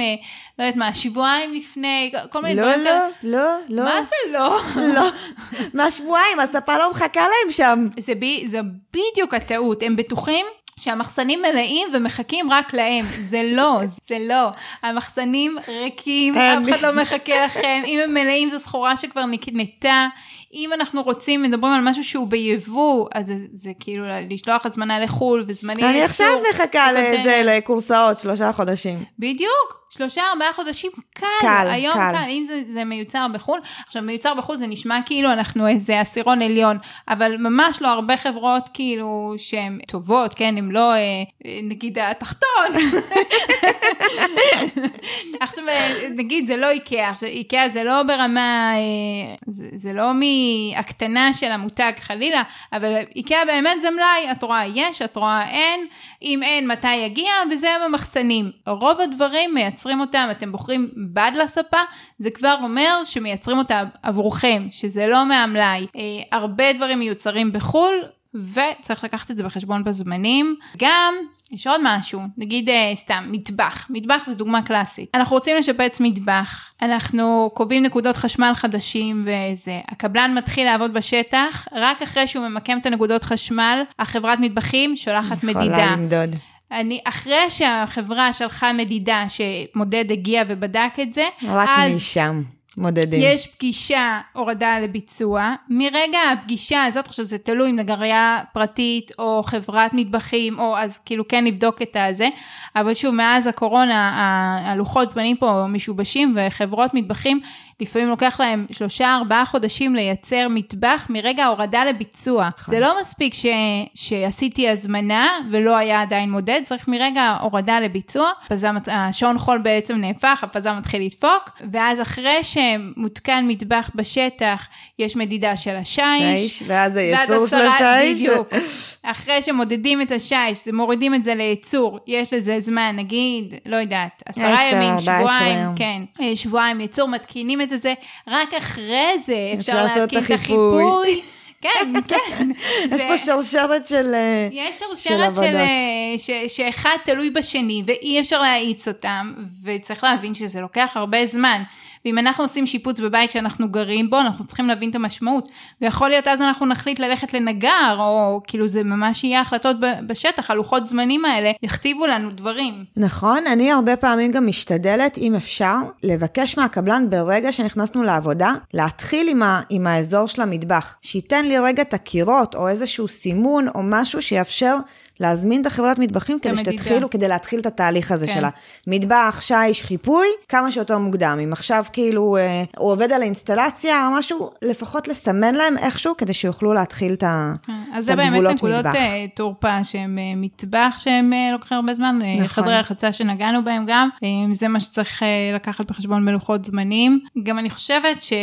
A: לא יודעת מה, שבועיים לפני, כל מיני
B: לא,
A: דברים כאלה.
B: לא, לא, לא.
A: מה זה לא?
B: לא. <laughs> מהשבועיים, הספה לא מחכה להם שם.
A: זה, ב, זה בדיוק הטעות, הם בטוחים שהמחסנים מלאים ומחכים רק להם, זה לא, זה לא. המחסנים ריקים, אף. אחד לא מחכה לכם, אם הם מלאים זו סחורה שכבר נקנתה. אם אנחנו רוצים, מדברים על משהו שהוא ביבוא, אז זה, זה כאילו לשלוח הזמנה לחו"ל וזמני
B: אני עכשיו מחכה. לזה, לקורסאות, שלושה חודשים.
A: בדיוק, שלושה ארבעה חודשים קל,
B: קל,
A: היום
B: קל.
A: קל, אם זה, זה מיוצר בחו"ל, עכשיו מיוצר בחו"ל זה נשמע כאילו אנחנו איזה עשירון עליון, אבל ממש לא הרבה חברות כאילו שהן טובות, כן, הן לא אה, נגיד התחתון. <laughs> עכשיו אה, נגיד זה לא איקאה, עכשיו איקאה זה לא ברמה, אה, זה, זה לא מהקטנה של המותג חלילה, אבל איקאה באמת זה מלאי, את רואה יש, את רואה אין, אם אין מתי יגיע, וזה במחסנים. רוב הדברים מייצרים אותם, אתם בוחרים בד לספה, זה כבר אומר שמייצרים אותה עבורכם, שזה לא מהמלאי. אה, הרבה דברים מיוצרים בחו"ל. וצריך לקחת את זה בחשבון בזמנים. גם, יש עוד משהו, נגיד אה, סתם, מטבח. מטבח זה דוגמה קלאסית. אנחנו רוצים לשפץ מטבח, אנחנו קובעים נקודות חשמל חדשים וזה. הקבלן מתחיל לעבוד בשטח, רק אחרי שהוא ממקם את הנקודות חשמל, החברת מטבחים שולחת מדידה.
B: יכולה למדוד.
A: אני, אחרי שהחברה שלחה מדידה שמודד הגיע ובדק את זה,
B: רק
A: אז
B: משם מודדים.
A: יש פגישה הורדה לביצוע. מרגע הפגישה הזאת, עכשיו זה תלוי אם נגריה פרטית או חברת מטבחים, או אז כאילו כן נבדוק את הזה, אבל שוב, מאז הקורונה הלוחות זמנים פה משובשים וחברות מטבחים, לפעמים לוקח להם שלושה ארבעה חודשים לייצר מטבח מרגע ההורדה לביצוע. זה לא מספיק ש, שעשיתי הזמנה ולא היה עדיין מודד, צריך מרגע ההורדה לביצוע, פזם, השעון חול בעצם נהפך, הפזם מתחיל לדפוק, ואז אחרי שמותקן מטבח בשטח, יש מדידה של השיש.
B: שיש, ואז הייצור של השיש.
A: בדיוק. אחרי שמודדים את השיש, מורידים את זה לייצור, יש לזה זמן, נגיד, לא יודעת, עשרה
B: עשר,
A: ימים,
B: 14
A: שבועיים. כן, אה, שבועיים ייצור, מתקינים את זה, רק אחרי זה אפשר
B: אפשר את
A: להתקין את
B: החיפוי. <laughs>
A: כן, כן.
B: יש פה שרשרת של... אה,
A: יש
B: של
A: שרשרת של,
B: עבודות.
A: אה, ש, שאחד תלוי בשני ואי אפשר להאיץ אותם וצריך להבין שזה לוקח הרבה זמן. ואם אנחנו עושים שיפוץ בבית שאנחנו גרים בו אנחנו צריכים להבין את המשמעות ויכול להיות אז אנחנו נחליט ללכת לנגר או כאילו זה ממש יהיה החלטות בשטח הלוחות זמנים האלה יכתיבו לנו דברים.
B: נכון, אני הרבה פעמים גם משתדלת, אם אפשר, לבקש מהקבלן ברגע שנכנסנו לעבודה, להתחיל עם, ה, עם האזור של המטבח. שייתן לי רגע את הקירות, או איזשהו סימון, או משהו שיאפשר להזמין את החברת מטבחים כדי. שתתחילו, כדי להתחיל את התהליך הזה
A: כן.
B: שלה. מטבח, שיש, חיפוי, כמה שיותר מוקדם. אם עכשיו כאילו אה, הוא עובד על האינסטלציה או משהו, לפחות לסמן להם איכשהו, כדי שיוכלו להתחיל את ה-
A: אז
B: את
A: זה באמת
B: הגבולות
A: נקודות
B: מטבח.
A: אה, תורפה שהם אה, מטבח שהם אה, לוקחים הרבה זמן, אה,
B: נכון.
A: חדרי רחצה שנגענו בהם גם, אה, זה מה שצריך אה, לקחת בחשבון בלוחות זמנים. גם אני חושבת ש...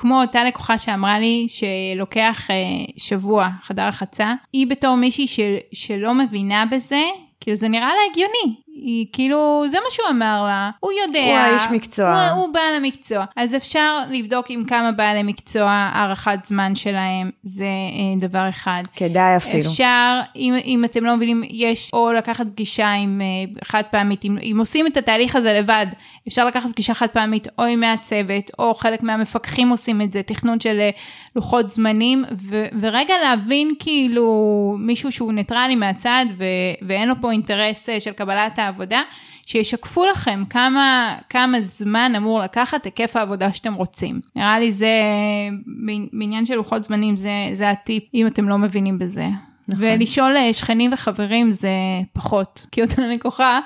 A: כמו אותה לקוחה שאמרה לי שלוקח אה, שבוע חדר רחצה, היא בתור מישהי של, שלא מבינה בזה, כאילו זה נראה לה הגיוני. היא כאילו, זה מה שהוא אמר לה, הוא יודע.
B: הוא האיש מקצוע.
A: הוא, הוא בעל המקצוע. אז אפשר לבדוק עם כמה בעלי מקצוע הערכת זמן שלהם, זה אה, דבר אחד.
B: כדאי אפילו.
A: אפשר, אם, אם אתם לא מבינים, יש או לקחת פגישה עם uh, חד פעמית, אם, אם עושים את התהליך הזה לבד, אפשר לקחת פגישה חד פעמית או עם מהצוות, או חלק מהמפקחים עושים את זה, תכנון של uh, לוחות זמנים, ו, ורגע להבין כאילו מישהו שהוא ניטרלי מהצד ו, ואין לו פה אינטרס uh, של קבלת העבודה, שישקפו לכם כמה, כמה זמן אמור לקחת היקף העבודה שאתם רוצים. נראה לי זה, בעניין של לוחות זמנים, זה, זה הטיפ, אם אתם לא מבינים בזה.
B: נכון.
A: ולשאול אה, שכנים וחברים זה פחות. כי אותה לקוחה,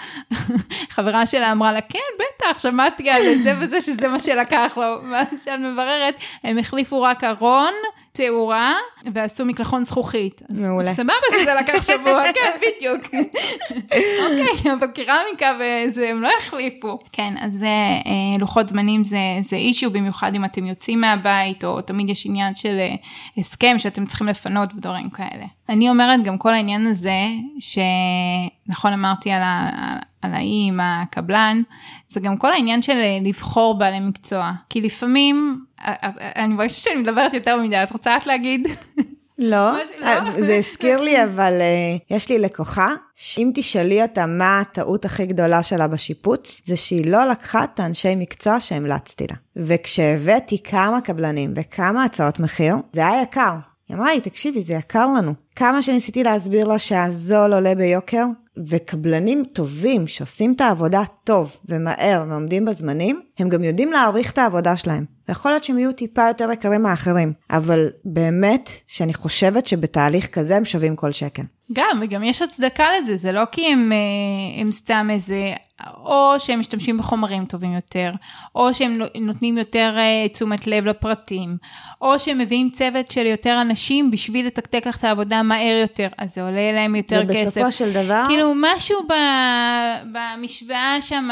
A: חברה שלה אמרה לה, כן, בטח, שמעתי על זה וזה, שזה מה שלקח לו. ואז כשאת מבררת, הם החליפו רק ארון, תאורה, ועשו מקלחון זכוכית.
B: מעולה.
A: סבבה שזה לקח שבוע, <laughs> כן, בדיוק. אוקיי, אבל קרמיקה וזה, הם לא החליפו. כן, אז זה, אה, לוחות זמנים זה, זה אישיו, במיוחד אם אתם יוצאים מהבית, או תמיד יש עניין של אה, הסכם שאתם צריכים לפנות ודברים כאלה. אני אומרת גם כל העניין הזה, שנכון אמרתי על, ה, על האי עם הקבלן, זה גם כל העניין של אה, לבחור בעלי מקצוע. כי לפעמים, אה, אה, אני מרגישה שאני מדברת יותר מדי, את רוצה רק להגיד?
B: לא,
A: זה-
B: אה,
A: לא?
B: זה הזכיר לי, אבל אה, יש לי לקוחה, שאם תשאלי אותה מה הטעות הכי גדולה שלה בשיפוץ, זה שהיא לא לקחה את האנשי מקצוע שהמלצתי לה. וכשהבאתי כמה קבלנים וכמה הצעות מחיר, זה היה יקר. היא אמרה לי, תקשיבי, זה יקר לנו. כמה שניסיתי להסביר לה שהזול עולה ביוקר, וקבלנים טובים שעושים את העבודה טוב ומהר ועומדים בזמנים, הם גם יודעים להעריך את העבודה שלהם. ויכול להיות שהם יהיו טיפה יותר יקרים מאחרים, אבל באמת שאני חושבת שבתהליך כזה הם שווים כל שקל.
A: גם, וגם יש הצדקה לזה, זה לא כי הם, אה, הם סתם איזה, או שהם משתמשים בחומרים טובים יותר, או שהם נו- נותנים יותר אה, תשומת לב לפרטים, או שהם מביאים צוות של יותר אנשים בשביל לתקתק לך את העבודה מהר יותר, אז זה עולה להם יותר
B: זה
A: כסף.
B: בסופו של דבר,
A: כאילו משהו ב, במשוואה שם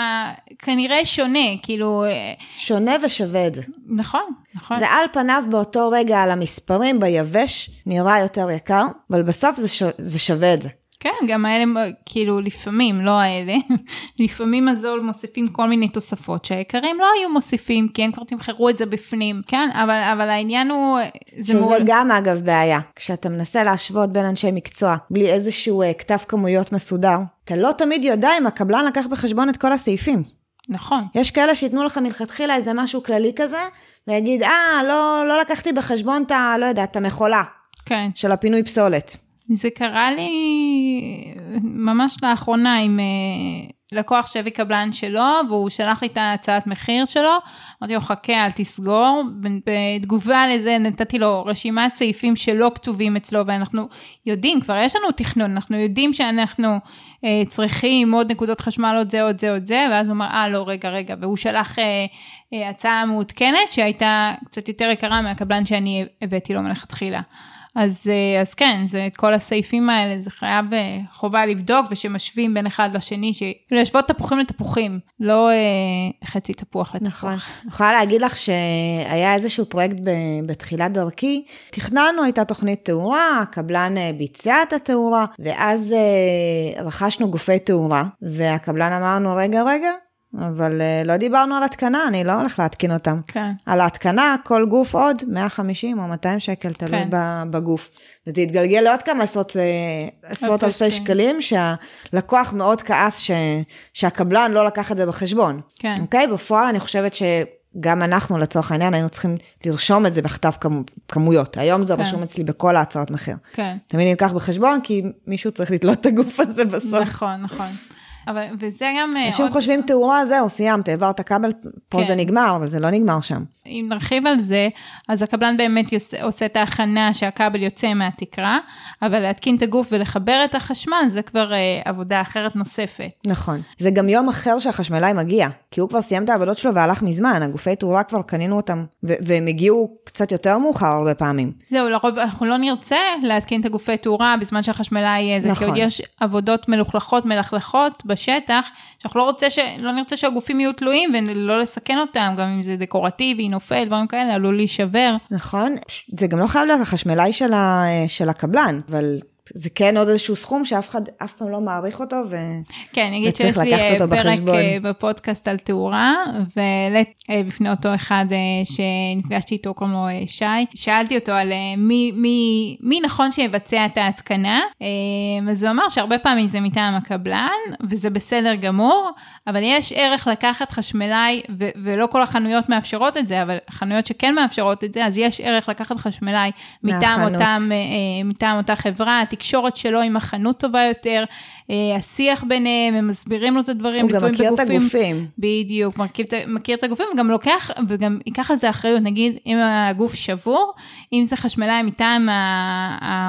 A: כנראה שונה, כאילו, אה,
B: שונה ושווה את זה.
A: נכון, נכון.
B: זה על פניו באותו רגע על המספרים ביבש נראה יותר יקר, אבל בסוף זה, ש... זה שווה את זה.
A: כן, גם האלה, כאילו, לפעמים, לא האלה, <laughs> לפעמים הזול מוסיפים כל מיני תוספות שהיקרים לא היו מוסיפים, כי הם כבר תמחרו את זה בפנים, כן, אבל, אבל העניין הוא, זה
B: שזה
A: מעול...
B: גם אגב בעיה. כשאתה מנסה להשוות בין אנשי מקצוע בלי איזשהו אה, כתב כמויות מסודר, אתה לא תמיד יודע אם הקבלן לקח בחשבון את כל הסעיפים.
A: נכון,
B: יש כאלה שייתנו לך מלכתחילה איזה משהו כללי כזה, ויגיד, אה, לא, לא לקחתי בחשבון את ה... לא יודעת, את המכולה
A: כן.
B: של הפינוי פסולת.
A: זה קרה לי ממש לאחרונה עם אה, לקוח שהביא קבלן שלו, והוא שלח לי את ההצעת מחיר שלו, אמרתי לו, חכה, אל תסגור. בתגובה לזה נתתי לו רשימת סעיפים שלא כתובים אצלו, ואנחנו יודעים, כבר יש לנו תכנון, אנחנו יודעים שאנחנו אה, צריכים עוד נקודות חשמל, עוד זה, עוד זה, עוד זה, ואז הוא אמר, אה, לא, רגע, רגע, והוא שלח אה, אה, הצעה מעודכנת, שהייתה קצת יותר יקרה מהקבלן שאני הבאתי לו מלכתחילה. אז, אה, אז כן, זה את כל הסעיפים האלה, זה חייב אה, חובה לבדוק ושמשווים בין אחד לשני, שלהשוות תפוחים לתפוחים, לא אה, חצי תפוח לתפוח.
B: נכון. אני יכולה להגיד לך שהיה איזשהו פרויקט ב- בתחילת דרכי, תכננו, הייתה תוכנית תאורה, הקבלן אה, ביצע את התאורה, ואז אה, רכשנו גופי תאורה, והקבלן אמרנו, רגע, רגע, אבל uh, לא דיברנו על התקנה, אני לא הולך להתקין אותם.
A: כן.
B: על ההתקנה, כל גוף עוד 150 או 200 שקל, תלוי
A: כן.
B: בגוף. וזה יתגלגל לעוד כמה עשרות, אה, עשרות
A: אלפי שקלים.
B: שהלקוח מאוד כעס ש, שהקבלן לא לקח את זה בחשבון.
A: כן.
B: אוקיי? בפועל אני חושבת שגם אנחנו לצורך העניין היינו צריכים לרשום את זה בכתב כמו, כמויות. היום זה
A: כן.
B: רשום אצלי בכל ההצעות מחיר.
A: כן.
B: תמיד נלקח בחשבון, כי מישהו צריך לתלות את הגוף הזה בסוף.
A: נכון, נכון. אבל, וזה גם... אה,
B: אנשים
A: עוד-
B: חושבים תאורה, זהו, סיימת, העברת כבל, פה
A: כן.
B: זה נגמר, אבל זה לא נגמר שם.
A: אם נרחיב על זה, אז הקבלן באמת יוס- עושה את ההכנה שהכבל יוצא מהתקרה, אבל להתקין את הגוף ולחבר את החשמל זה כבר אה, עבודה אחרת נוספת.
B: נכון. זה גם יום אחר שהחשמלאי מגיע, כי הוא כבר סיים את העבודות שלו והלך מזמן, הגופי תאורה כבר קנינו אותם, והם הגיעו קצת יותר מאוחר הרבה פעמים.
A: זהו, לרוב אנחנו לא נרצה להתקין את הגופי תאורה בזמן שהחשמלאי יהיה זה, כי
B: נכון.
A: עוד יש עבודות מלוכלכות, מלכלכות בשטח, שאנחנו לא, רוצה ש... לא נרצה שהגופים יהיו תלויים ולא לסכן אותם, גם אם זה דקורטיבי, נופל, דברים כאלה, עלול להישבר.
B: נכון? זה גם לא חייב להיות החשמלאי של, ה- של הקבלן, אבל זה כן עוד איזשהו סכום שאף אחד אף פעם לא מעריך אותו, ו...
A: כן, אני אגיד שיש לי אה, פרק
B: בחשבון.
A: אה, בפודקאסט על תאורה, והעלית אה, בפני אותו אחד שנפגשתי איתו, קוראים לו שי, שאלתי אותו על מי, מי, מי נכון שיבצע את ההתקנה, אז הוא אמר שהרבה פעמים זה מטעם הקבלן, וזה בסדר גמור, אבל יש ערך לקחת חשמלאי, ו- ולא כל החנויות מאפשרות את זה, אבל חנויות שכן מאפשרות את זה, אז יש ערך לקחת חשמלאי מטעם. אותם, מטעם אותה חברה, התקשורת שלו עם החנות טובה יותר, אה, השיח ביניהם, הם מסבירים לו את הדברים,
B: הוא גם מכיר את
A: בגופים-
B: הגופים.
A: בדיוק, מכיר, את מכיר את הגופים, וגם לוקח, וגם ייקח על זה אחריות, נגיד, אם הגוף שבור, אם זה חשמלאי מטעם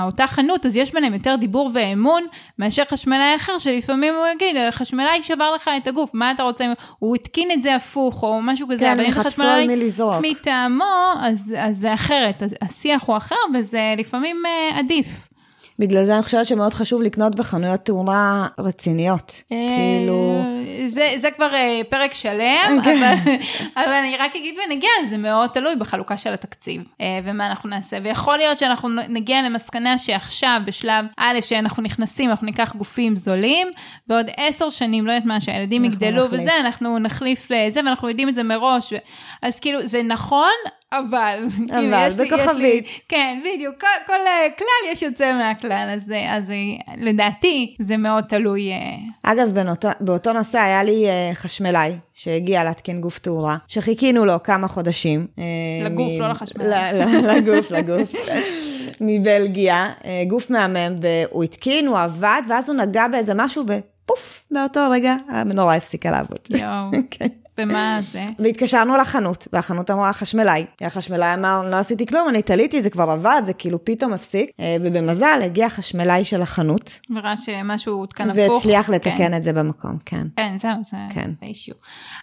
A: אותה חנות, אז יש ביניהם יותר דיבור ואמון, מאשר חשמלאי אחר, שלפעמים הוא יגיד, חשמלאי שבר לך את הגוף, מה אתה רוצה, הוא התקין את זה הפוך, או משהו כזה,
B: כן,
A: אבל אם זה חשמלאי. מטעמו, אז, אז זה אחרת, אז השיח הוא אחר, וזה לפעמים אה, עדיף.
B: בגלל זה אני חושבת שמאוד חשוב לקנות בחנויות תאורה רציניות. כאילו...
A: אה, זה, זה כבר אה, פרק שלם,
B: כן.
A: אבל, אבל אני רק אגיד ונגיע, זה מאוד תלוי בחלוקה של התקציב, אה, ומה אנחנו נעשה. ויכול להיות שאנחנו נגיע למסקנה שעכשיו, בשלב א', שאנחנו נכנסים, אנחנו ניקח גופים זולים, ועוד עשר שנים, לא יודעת מה, שהילדים יגדלו
B: נחליף.
A: וזה, אנחנו נחליף לזה, ואנחנו יודעים את זה מראש. ו... אז כאילו, זה נכון, אבל... <laughs> כאילו,
B: אבל, בכוכבית.
A: כן, בדיוק, כל, כל אה, כלל יש יוצא מהכלל, אז, אה, אז אה, לדעתי זה מאוד תלוי.
B: אגב, באותו, באותו נושא היה לי חשמלאי שהגיע להתקין גוף תאורה, שחיכינו לו כמה חודשים.
A: לגוף, לא לחשמלאי. <laughs>
B: לגוף, לגוף. מבלגיה, גוף מהמם, והוא התקין, הוא עבד, ואז הוא נגע באיזה משהו, ופוף, באותו רגע המנורה הפסיקה לעבוד.
A: יואו, <laughs>
B: כן.
A: ומה זה?
B: והתקשרנו לחנות, והחנות אמרה חשמלאי. החשמלאי אמר, לא עשיתי כלום, אני תליתי, זה כבר עבד, זה כאילו פתאום הפסיק. אה, ובמזל הגיע החשמלאי של החנות,
A: נראה שמשהו הותקן הפוך.
B: והצליח
A: כן.
B: לתקן את זה במקום, כן.
A: כן, זהו, זה
B: כן.
A: האישיו.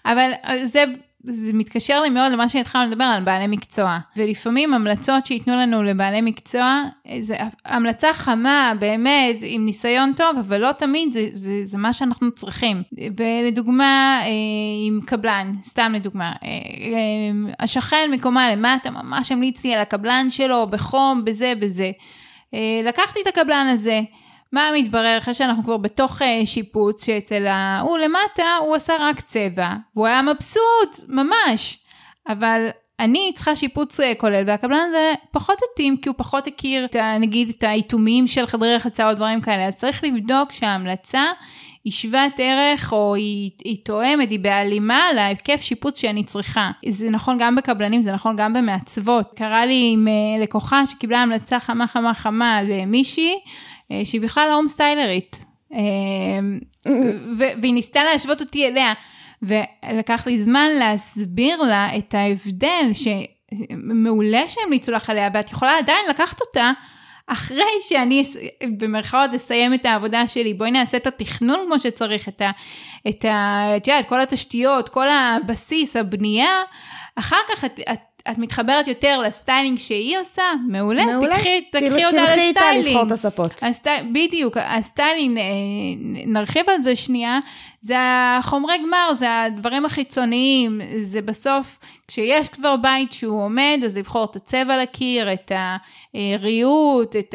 A: אבל אה, זה, זה מתקשר לי מאוד למה שהתחלנו לדבר על בעלי מקצוע. ולפעמים המלצות שייתנו לנו לבעלי מקצוע, זה המלצה חמה, באמת, עם ניסיון טוב, אבל לא תמיד זה, זה, זה מה שאנחנו צריכים. ולדוגמה, אה, עם קבלן, סתם לדוגמה, אה, אה, השכן מקומה למטה ממש המליץ לי על הקבלן שלו, בחום, בזה, בזה. לקחתי את הקבלן הזה. מה מתברר אחרי שאנחנו כבר בתוך אה, שיפוץ, שאצל ההוא למטה הוא עשה רק צבע, והוא היה מבסוט, ממש. אבל אני צריכה שיפוץ אה, כולל, והקבלן הזה פחות התאים, כי הוא פחות הכיר, את, נגיד, את האיתומים של חדרי רחצה או דברים כאלה, אז צריך לבדוק שההמלצה היא שוות ערך, או היא, היא תואמת, היא בהלימה להיקף שיפוץ שאני צריכה. זה נכון גם בקבלנים, זה נכון גם במעצבות. קרה לי עם אה, לקוחה שקיבלה המלצה חמה חמה חמה למישהי, שהיא בכלל הום סטיילרית. אה, והיא ניסתה להשוות אותי אליה, ולקח לי זמן להסביר לה את ההבדל, שמעולה שהמליצו לך עליה, ואת יכולה עדיין לקחת אותה. אחרי שאני במרכאות אסיים את העבודה שלי, בואי נעשה את התכנון כמו שצריך, את ה... את ה... את יודעת, כל התשתיות, כל הבסיס, הבנייה, אחר כך את, את, את מתחברת יותר לסטיילינג שהיא עושה, מעולה,
B: מעולה.
A: תקחי,
B: תל-
A: תקחי אותה
B: תלכי איתה
A: ל styling.
B: לבחור את הספות.
A: הסטי... בדיוק, ה styling, אה, נרחיב על זה שנייה, זה החומרי גמר, זה הדברים החיצוניים, זה בסוף, כשיש כבר בית שהוא עומד, אז לבחור את הצבע לקיר, את הריהוט, את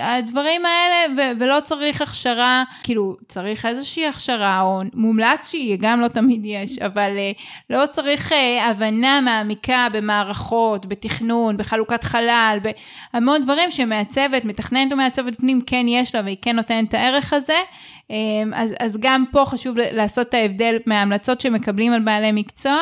A: הדברים האלה, ו- ולא צריך הכשרה, כאילו, צריך איזושהי הכשרה, או מומלץ שהיא, גם לא תמיד יש, אבל אה, לא צריך אה, הבנה מעמיקה במערכות, בתכנון, בחלוקת חלל, בהמון דברים שמעצבת, מתכננת ומעצבת פנים כן יש לה, והיא כן נותנת את הערך הזה. אמ, אז, אז גם פה חשוב לעשות את ההבדל מההמלצות שמקבלים על בעלי מקצוע,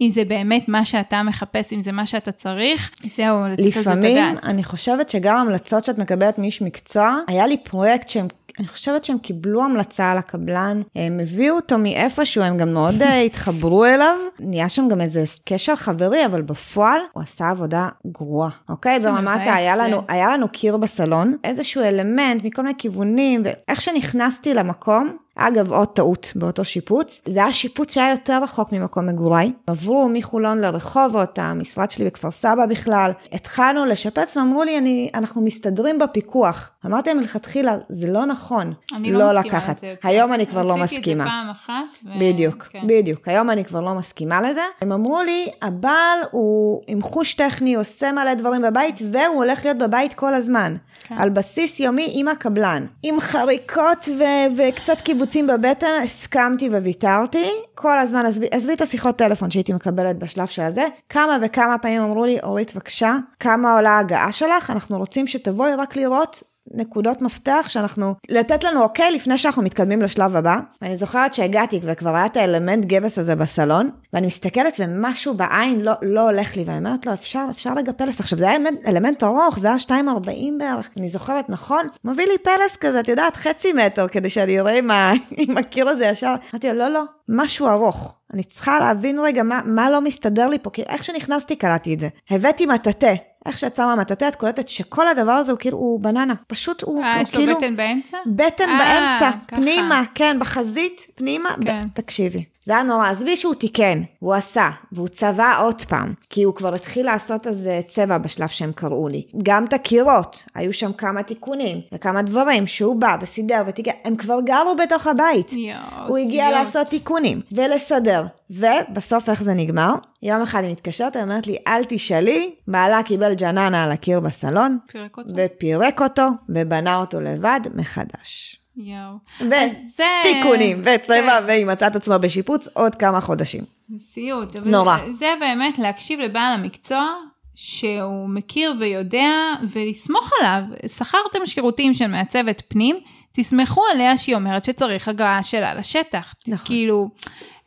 A: אם זה באמת מה שאתה מחפש, אם זה מה שאתה צריך, זהו,
B: לתת על זה את הדעת. לפעמים, אני חושבת שגם המלצות שאת מקבלת מאיש מקצוע, היה לי פרויקט שהם אני חושבת שהם קיבלו המלצה על הקבלן, הם הביאו אותו מאיפשהו, הם גם מאוד אה, התחברו אליו. נהיה שם גם איזה קשר חברי, אבל בפועל הוא עשה עבודה גרועה, אוקיי? ברמת היה לנו, היה לנו קיר בסלון, איזשהו אלמנט מכל מיני כיוונים, ואיך שנכנסתי למקום, אגב, עוד טעות באותו שיפוץ, זה היה שיפוץ שהיה יותר רחוק ממקום מגוריי. עברו מחולון לרחובות, המשרד שלי בכפר סבא בכלל. התחלנו לשפץ ואמרו לי, אני, אנחנו מסתדרים בפיקוח. אמרתי להם מלכתחילה, זה לא נכון.
A: לא, לא לקחת. לזה.
B: היום אני כבר לא מסכימה.
A: עשיתי את זה פעם אחת.
B: ו... בדיוק, כן. בדיוק. היום אני כבר לא מסכימה לזה. הם אמרו לי, הבעל הוא עם חוש טכני, עושה מלא דברים בבית, והוא הולך להיות בבית כל הזמן. כן. על בסיס יומי עם הקבלן. עם חריקות ו- וקצת קיבוץ. קיבוצים בבטן, הסכמתי וויתרתי. כל הזמן, עזבי את השיחות טלפון שהייתי מקבלת בשלב של הזה. כמה וכמה פעמים אמרו לי, אורית, בבקשה, כמה עולה ההגעה שלך? אנחנו רוצים שתבואי רק לראות נקודות מפתח שאנחנו, לתת לנו אוקיי לפני שאנחנו מתקדמים לשלב הבא. ואני זוכרת שהגעתי וכבר היה את האלמנט גבס הזה בסלון, ואני מסתכלת ומשהו בעין לא, לא הולך לי, ואני אומרת לו, אפשר, אפשר רגע פלס. עכשיו, זה היה אלמנט, אלמנט ארוך, זה היה 2.40 בערך. אני זוכרת, נכון? מביא לי פלס כזה, את יודעת, חצי מטר, כדי שאני אראה עם, ה, <laughs> עם הקיר הזה ישר. אמרתי לו, לא, לא, משהו ארוך. אני צריכה להבין רגע מה, מה לא מסתדר לי פה, כי איך שנכנסתי קלטתי את זה. הבאתי מטאטא. איך שאת שמה מטאטא, את קולטת שכל הדבר הזה הוא כאילו, הוא בננה. פשוט הוא,
A: אה,
B: הוא כאילו...
A: אה, יש לו בטן באמצע?
B: בטן 아, באמצע, ככה. פנימה, כן, בחזית, פנימה. כן. ב... תקשיבי. זה היה נורא, עזבי שהוא תיקן, הוא עשה, והוא צבע עוד פעם, כי הוא כבר התחיל לעשות איזה צבע בשלב שהם קראו לי. גם את הקירות, היו שם כמה תיקונים, וכמה דברים שהוא בא וסידר ותיקן, הם כבר גרו בתוך הבית.
A: יואו,
B: הוא הגיע יוס. לעשות תיקונים, ולסדר. ובסוף איך זה נגמר? יום אחד היא מתקשרת, היא אומרת לי, אל תשאלי, בעלה קיבל ג'ננה על הקיר בסלון,
A: פירק אותו.
B: ופירק אותו, ובנה אותו לבד מחדש.
A: יואו.
B: ותיקונים, וצבע, והיא מצאה את עצמה בשיפוץ עוד כמה חודשים.
A: סיוט.
B: נורא.
A: זה באמת להקשיב לבעל המקצוע, שהוא מכיר ויודע, ולסמוך עליו. שכרתם שירותים של מעצבת פנים, תסמכו עליה שהיא אומרת שצריך הגעה שלה לשטח.
B: נכון.
A: כאילו,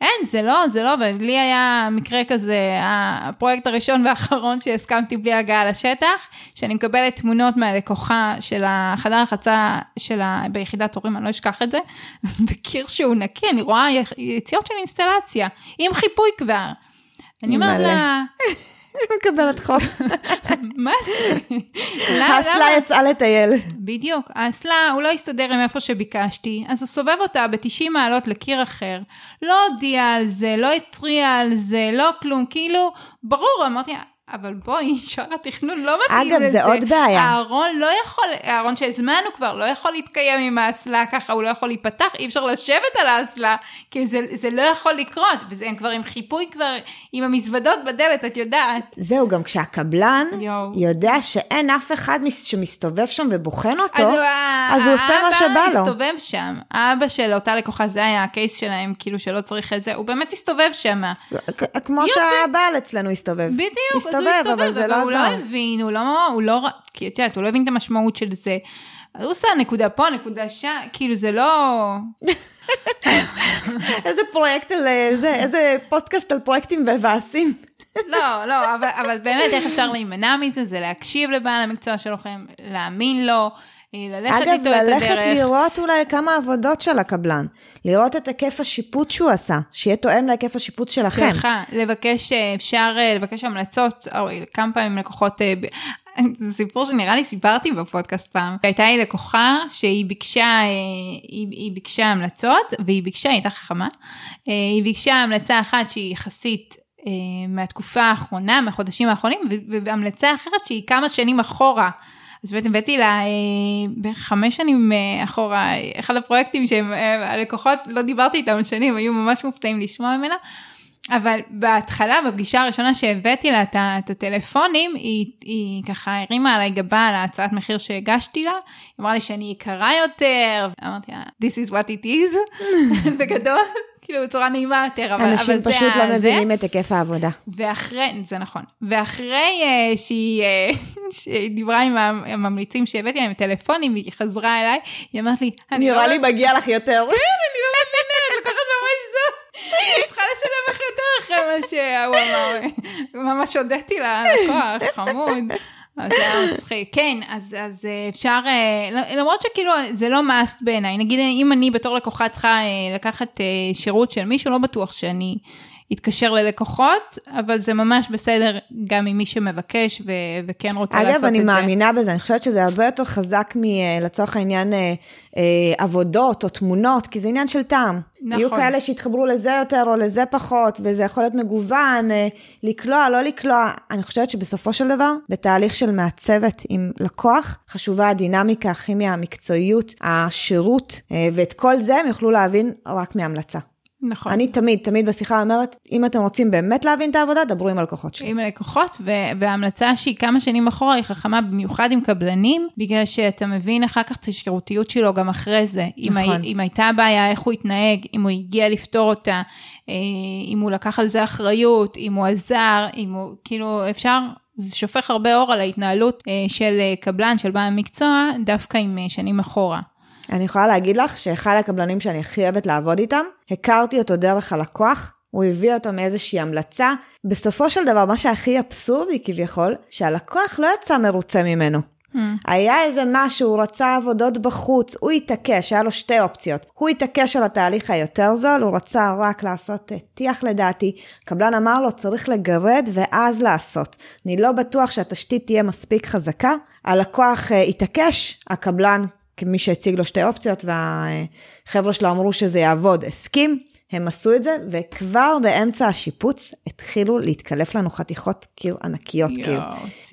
A: אין, זה לא, זה לא, ולי היה מקרה כזה, הפרויקט הראשון והאחרון שהסכמתי בלי הגעה לשטח, שאני מקבלת תמונות מהלקוחה של החדר החצה שלה ביחידת הורים, אני לא אשכח את זה, <laughs> בקיר שהוא נקי, אני רואה יציאות של אינסטלציה, עם חיפוי כבר. אני אומרת לה...
B: מקבלת חוק. <laughs>
A: מה זה? <laughs>
B: האסלה יצאה לטייל.
A: בדיוק, האסלה, הוא לא הסתדר עם איפה שביקשתי, אז הוא סובב אותה ב-90 מעלות לקיר אחר, לא הודיע על זה, לא התריע על זה, לא כלום, כאילו, ברור, אמרתי, אבל בואי, <laughs> שאר התכנון לא מתאים
B: אגב,
A: לזה.
B: אגב, זה עוד בעיה.
A: הארון לא יכול, הארון שהזמנו כבר, לא יכול להתקיים עם האסלה ככה, הוא לא יכול להיפתח, אי אפשר לשבת על האסלה, כי זה, זה לא יכול לקרות, וזה הם כבר עם חיפוי כבר, עם המזוודות בדלת, את יודעת.
B: זהו, גם כשהקבלן יו. יודע שאין אף אחד שמסתובב שם ובוחן אותו,
A: אז,
B: אז הוא עושה מה שבא לו.
A: האבא הסתובב שם, האבא של אותה לקוחה, זה היה הקייס שלהם, כאילו שלא צריך את זה, הוא באמת הסתובב שם.
B: כמו שהבעל אצלנו הסתובב.
A: בדיוק, הסתובב, אבל זה לא עזר. הוא לא הבין, הוא לא, הוא לא, כי את יודעת, הוא לא הבין את המשמעות של זה. הוא עושה נקודה פה, נקודה שם, כאילו זה לא... <laughs>
B: איזה פרויקט על זה, איזה פודקאסט על פרויקטים מבאסים.
A: לא, לא, אבל, אבל באמת איך אפשר להימנע מזה, זה להקשיב לבעל המקצוע שלכם, להאמין לו, ללכת אגב, איתו את הדרך.
B: אגב, ללכת לראות אולי כמה עבודות של הקבלן. לראות את היקף השיפוט שהוא עשה, שיהיה תואם להיקף השיפוט שלכם.
A: סליחה, לבקש, אה, אפשר אה, לבקש המלצות, או כמה פעמים לקוחות, אה, <laughs> זה סיפור שנראה לי סיפרתי בפודקאסט פעם. הייתה לי לקוחה שהיא ביקשה, היא, היא ביקשה המלצות, והיא ביקשה, היא הייתה חכמה, היא ביקשה המלצה אחת שהיא יחסית מהתקופה האחרונה, מהחודשים האחרונים, והמלצה אחרת שהיא כמה שנים אחורה. אז באמת הבאתי לה אה, בחמש שנים אה, אחורה, אחד הפרויקטים שהם, אה, לא דיברתי איתם שנים, היו ממש מופתעים לשמוע ממנה. אבל בהתחלה, בפגישה הראשונה שהבאתי לה את הטלפונים, היא, היא ככה הרימה עליי גבה על ההצעת מחיר שהגשתי לה, היא אמרה לי שאני יקרה יותר, אמרתי לה, this is what it is, <laughs> בגדול, כאילו בצורה נעימה יותר, אבל,
B: אנשים
A: אבל זה...
B: פשוט לא. מבינים את היקף העבודה.
A: ואחרי, זה נכון, ואחרי uh, שהיא, uh, <laughs> שהיא דיברה עם הממליצים שהבאתי להם טלפונים, והיא חזרה אליי, היא אמרת לי, אני
B: נראה
A: לא...
B: לי מגיע לך יותר.
A: כן, אני לא מבינה, את לוקחת ממש זו, אני צריכה לשלם לך יותר אחרי מה שהוא אמר, ממש הודיתי ללקוח, חמוד. מצחיק. כן, אז, אז אה, אפשר, אה, למרות שכאילו זה לא מאסט בעיניי, נגיד אם אני בתור לקוחה צריכה אה, לקחת שירות של מישהו, לא בטוח שאני אתקשר ללקוחות, אבל זה ממש בסדר גם עם מי שמבקש ו- וכן רוצה
B: אגב,
A: לעשות את זה.
B: אגב, אני מאמינה בזה, אני חושבת שזה הרבה יותר חזק מלצורך העניין אה, אה, עבודות או תמונות, כי זה עניין של טעם. נכון. יהיו כאלה שיתחברו לזה יותר או לזה פחות, וזה יכול להיות מגוון, אה, לקלוע, לא לקלוע. אני חושבת שבסופו של דבר, בתהליך של מעצבת עם לקוח, חשובה הדינמיקה, הכימיה, המקצועיות, השירות, אה, ואת כל זה הם יוכלו להבין רק מהמלצה.
A: נכון.
B: אני תמיד, תמיד בשיחה אומרת, אם אתם רוצים באמת להבין את העבודה, דברו עם הלקוחות שלי.
A: עם הלקוחות, וההמלצה שהיא כמה שנים אחורה היא חכמה במיוחד עם קבלנים, בגלל שאתה מבין אחר כך את השירותיות שלו גם אחרי זה. נכון. אם, אם הייתה בעיה, איך הוא התנהג, אם הוא הגיע לפתור אותה, אה, אם הוא לקח על זה אחריות, אם הוא עזר, אם הוא, כאילו, אפשר... זה שופך הרבה אור על ההתנהלות אה, של אה, קבלן, של בעל מקצוע, דווקא עם שנים אחורה.
B: אני יכולה להגיד לך שאחד הקבלנים שאני הכי אוהבת לעבוד איתם, הכרתי אותו דרך הלקוח, הוא הביא אותו מאיזושהי המלצה. בסופו של דבר, מה שהכי אבסורדי כביכול, שהלקוח לא יצא מרוצה ממנו. Hmm. היה איזה משהו, הוא רצה עבודות בחוץ, הוא התעקש, היה לו שתי אופציות. הוא התעקש על התהליך היותר זול, הוא רצה רק לעשות טיח לדעתי. קבלן אמר לו, צריך לגרד ואז לעשות. אני לא בטוח שהתשתית תהיה מספיק חזקה. הלקוח uh, התעקש, הקבלן כמי שהציג לו שתי אופציות, והחבר'ה שלו אמרו שזה יעבוד, הסכים, הם עשו את זה, וכבר באמצע השיפוץ התחילו להתקלף לנו חתיכות קיר ענקיות, יו, כאילו.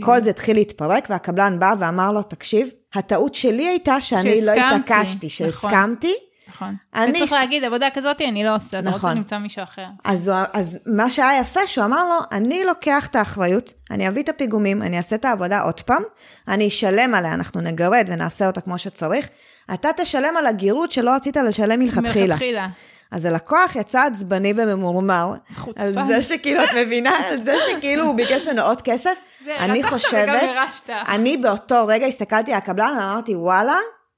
B: כל זה התחיל להתפרק, והקבלן בא ואמר לו, תקשיב, הטעות שלי הייתה שאני לא התעקשתי, שהסכמתי. נכון.
A: נכון. אני... וצריך להגיד, עבודה כזאת אני לא עושה, אתה רוצה למצוא מישהו אחר.
B: אז, אז מה שהיה יפה, שהוא אמר לו, אני לוקח את האחריות, אני אביא את הפיגומים, אני אעשה את העבודה עוד פעם, אני אשלם עליה, אנחנו נגרד ונעשה אותה כמו שצריך, אתה תשלם על הגירות שלא רצית לשלם מלכתחילה. מלכתחילה. אז הלקוח יצא עצבני וממורמר. על זה שכאילו, את מבינה? על זה שכאילו הוא ביקש ממנו עוד כסף.
A: זה, רצחת וגם ירשת.
B: אני באותו רגע הסתכלתי על הקבלן ואמרתי, וואלה,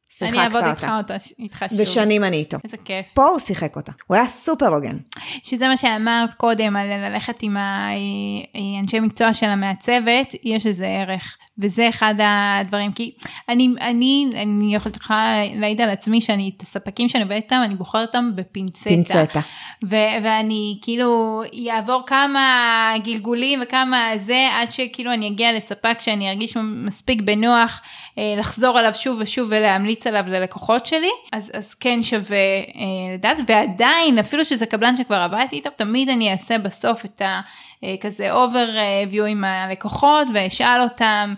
B: שיחקת אותה.
A: אני אעבוד איתך אותה, איתך שוב.
B: ושנים אני איתו.
A: איזה כיף.
B: פה הוא שיחק אותה. הוא היה סופר הוגן.
A: שזה מה שאמרת קודם, על ללכת עם האנשי מקצוע של המעצבת, יש לזה ערך. וזה אחד הדברים, כי אני, אני, אני יכולת לך להעיד על עצמי שאני, את הספקים שאני עובדת איתם, אני בוחרת אותם בפינצטה.
B: פינצטה.
A: ו- ואני כאילו, יעבור כמה גלגולים וכמה זה, עד שכאילו אני אגיע לספק שאני ארגיש מספיק בנוח אה, לחזור עליו שוב ושוב ולהמליץ עליו ללקוחות שלי, אז, אז כן שווה אה, לדעת, ועדיין, אפילו שזה קבלן שכבר עבדתי איתו, תמיד אני אעשה בסוף את ה... אה, כזה overview עם הלקוחות ואשאל אותם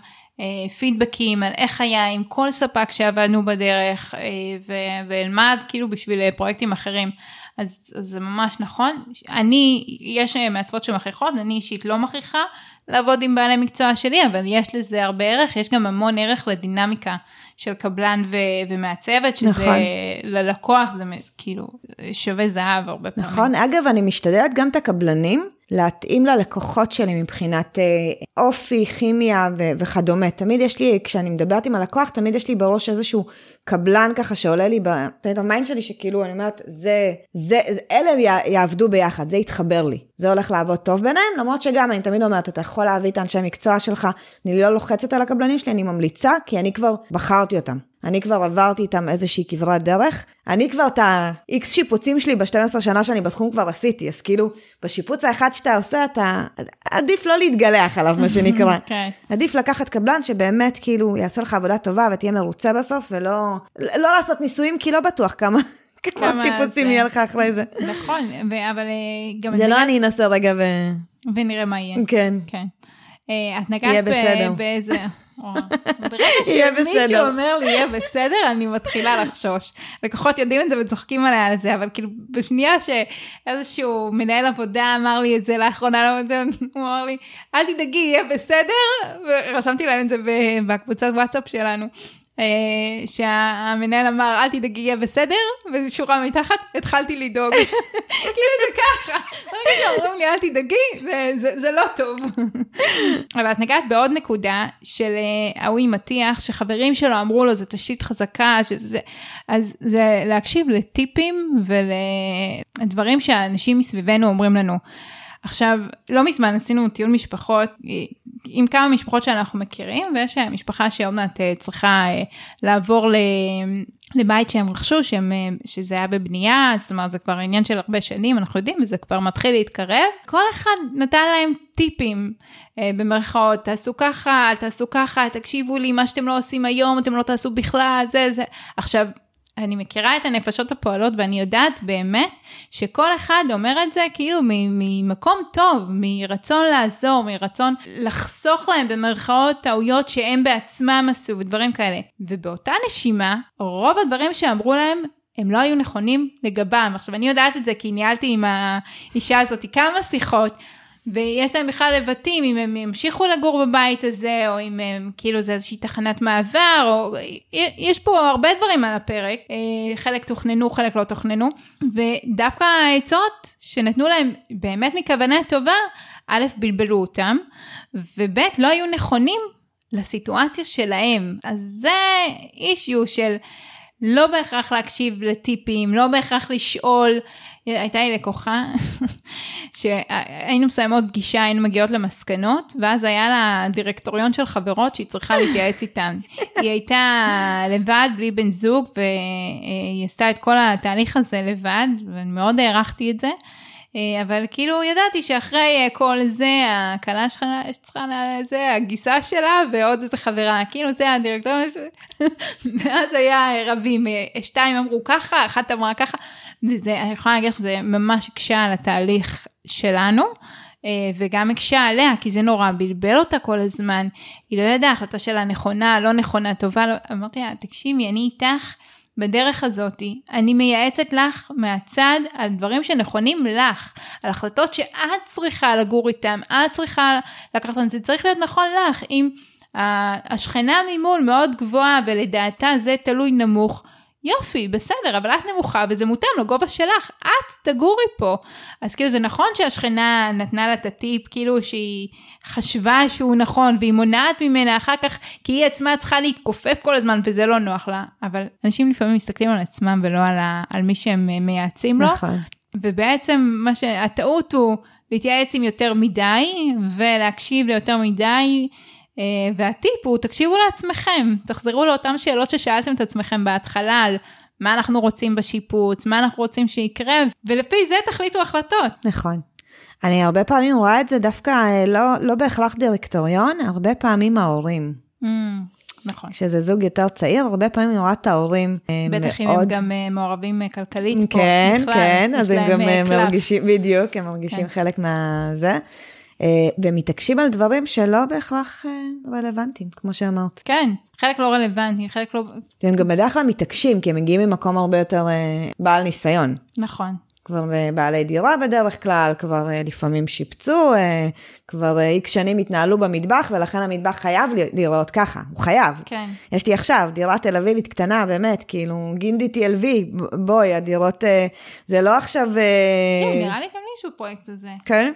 A: פידבקים על איך היה עם כל ספק שעבדנו בדרך ואלמד כאילו בשביל פרויקטים אחרים. אז, אז זה ממש נכון. אני, יש מעצבות שמכריחות, אני אישית לא מכריחה לעבוד עם בעלי מקצוע שלי, אבל יש לזה הרבה ערך, יש גם המון ערך לדינמיקה של קבלן ו- ומעצבת, שזה נכון. ללקוח, זה כאילו שווה זהב הרבה פעמים.
B: נכון, אגב, אני משתדלת גם את הקבלנים. להתאים ללקוחות שלי מבחינת אה, אופי, כימיה ו- וכדומה. תמיד יש לי, כשאני מדברת עם הלקוח, תמיד יש לי בראש איזשהו קבלן ככה שעולה לי ב mind שלי, שכאילו אני אומרת, זה, זה, אלה יעבדו ביחד, זה יתחבר לי. זה הולך לעבוד טוב ביניהם, למרות שגם אני תמיד אומרת, אתה יכול להביא את האנשי המקצוע שלך, אני לא לוחצת על הקבלנים שלי, אני ממליצה, כי אני כבר בחרתי אותם. אני כבר עברתי איתם איזושהי כברת דרך. אני כבר את ה-X שיפוצים שלי ב-12 שנה שאני בתחום כבר עשיתי, אז כאילו, בשיפוץ האחד שאתה עושה, אתה... עדיף לא להתגלח עליו, מה שנקרא. <laughs>
A: כן.
B: עדיף לקחת קבלן שבאמת כאילו יעשה לך עבודה טובה ותהיה מרוצה בסוף, ולא לא לעשות ניסויים, כי לא בטוח כמה... כמה שיפוצים יהיה לך אחרי זה.
A: נכון, אבל אה, גם...
B: זה לא אני אנסה רגע ו...
A: ונראה מה יהיה.
B: כן.
A: כן. אה, את נגעת באיזה... <laughs> ברגע שמישהו. אומר לי יהיה בסדר, אני מתחילה לחשוש. לקוחות יודעים את זה וצוחקים עליה על זה, אבל כאילו בשנייה שאיזשהו מנהל עבודה אמר לי את זה לאחרונה, לא הוא אמר לי, אל תדאגי, יהיה בסדר, ורשמתי להם את זה בקבוצת וואטסאפ שלנו. אה, שהמנהל אמר אל תדאגי יהיה בסדר ושורה מתחת התחלתי לדאוג <laughs> כאילו זה ככה ברגע שאומרים לי אל תדאגי זה, זה, זה לא טוב. אבל את נגעת בעוד נקודה של אה, ההוא עם הטיח שחברים שלו אמרו לו זו תשתית חזקה שזה אז זה להקשיב לטיפים ולדברים שאנשים מסביבנו אומרים לנו. עכשיו, לא מזמן עשינו טיול משפחות עם כמה משפחות שאנחנו מכירים, ויש אה, משפחה שעוד מעט אה, צריכה אה, לעבור ל... לבית שהם רכשו, שהם, שזה היה בבנייה, זאת אומרת זה כבר עניין של הרבה שנים, אנחנו יודעים, וזה כבר מתחיל להתקרב. כל אחד נתן להם טיפים, במרכאות, תעשו ככה, אל תעשו ככה, תקשיבו לי, מה שאתם לא עושים היום, אתם לא תעשו בכלל, זה, זה. עכשיו, אני מכירה את הנפשות הפועלות ואני יודעת באמת שכל אחד אומר את זה כאילו ממקום טוב, מרצון לעזור, מרצון לחסוך להם במרכאות טעויות שהם בעצמם עשו ודברים כאלה. ובאותה נשימה, רוב הדברים שאמרו להם הם לא היו נכונים לגבם. עכשיו אני יודעת את זה כי ניהלתי עם האישה הזאת כמה שיחות. ויש להם בכלל לבטים אם הם ימשיכו לגור בבית הזה, או אם הם, כאילו זה איזושהי תחנת מעבר, או יש פה הרבה דברים על הפרק, אה, חלק תוכננו, חלק לא תוכננו, ודווקא העצות שנתנו להם באמת מכוונה טובה, א', בלבלו אותם, וב', לא היו נכונים לסיטואציה שלהם. אז זה אישיו של... לא בהכרח להקשיב לטיפים, לא בהכרח לשאול. הייתה לי לקוחה <laughs> שהיינו מסיימות פגישה, היינו מגיעות למסקנות, ואז היה לה דירקטוריון של חברות שהיא צריכה להתייעץ איתן. היא הייתה לבד, בלי בן זוג, והיא עשתה את כל התהליך הזה לבד, ואני מאוד הערכתי את זה. אה, אבל כאילו ידעתי שאחרי אה, כל זה, הכלה שלך צריכה לזה, הגיסה שלה ועוד איזה חברה, כאילו זה הדירקטוריון שלה. <laughs> ואז היה רבים, אה, שתיים אמרו ככה, אחת אמרה ככה, וזה, אני יכולה להגיד שזה ממש הקשה על התהליך שלנו. וגם הקשה עליה, כי זה נורא בלבל אותה כל הזמן. היא לא ידעה, החלטה שלה נכונה, לא נכונה, טובה, לא... אמרתי לה, תקשיבי, אני איתך, בדרך הזאתי, אני מייעצת לך מהצד על דברים שנכונים לך, על החלטות שאת צריכה לגור איתם, את צריכה לקחת אותם, זה צריך להיות נכון לך. אם השכנה ממול מאוד גבוהה ולדעתה זה תלוי נמוך, יופי, בסדר, אבל את נמוכה וזה מותאם לגובה שלך, את תגורי פה. אז כאילו זה נכון שהשכנה נתנה לה את הטיפ, כאילו שהיא חשבה שהוא נכון, והיא מונעת ממנה אחר כך, כי היא עצמה צריכה להתכופף כל הזמן וזה לא נוח לה. אבל אנשים לפעמים מסתכלים על עצמם ולא על, ה, על מי שהם מייעצים לו. נכון. ובעצם מה שהטעות הוא להתייעץ עם יותר מדי ולהקשיב ליותר מדי. אה, והטיפ הוא, תקשיבו לעצמכם, תחזרו לאותן שאלות ששאלתם את עצמכם בהתחלה על מה אנחנו רוצים בשיפוץ, מה אנחנו רוצים שיקרה, ולפי זה תחליטו החלטות.
B: נכון. אני הרבה פעמים רואה את זה דווקא אה, לא, לא בהכרח דירקטוריון, הרבה פעמים ההורים.
A: Mm, נכון.
B: כשזה זוג יותר צעיר, הרבה פעמים אני רואה את ההורים
A: אה, בטח מאוד... אם הם גם מעורבים כלכלית
B: כן,
A: פה,
B: בכלל, כן, אז הם גם מרגישים, בדיוק, הם מרגישים כן. חלק מהזה. אה, ומתעקשים על דברים שלא בהכרח אה, רלוונטיים, כמו שאמרת.
A: כן, חלק לא רלוונטי, חלק לא...
B: והם גם בדרך כלל מתעקשים, כי הם מגיעים ממקום הרבה יותר אה, בעל ניסיון.
A: נכון.
B: כבר בעלי דירה בדרך כלל, כבר לפעמים שיפצו, כבר איקס שנים התנהלו במטבח, ולכן המטבח חייב להיראות ככה, הוא חייב.
A: כן.
B: יש לי עכשיו דירה תל אביבית קטנה, באמת, כאילו, גינדי TLV, בואי, הדירות, זה לא עכשיו...
A: כן, נראה לי גם לי יש בפרויקט הזה.
B: כן?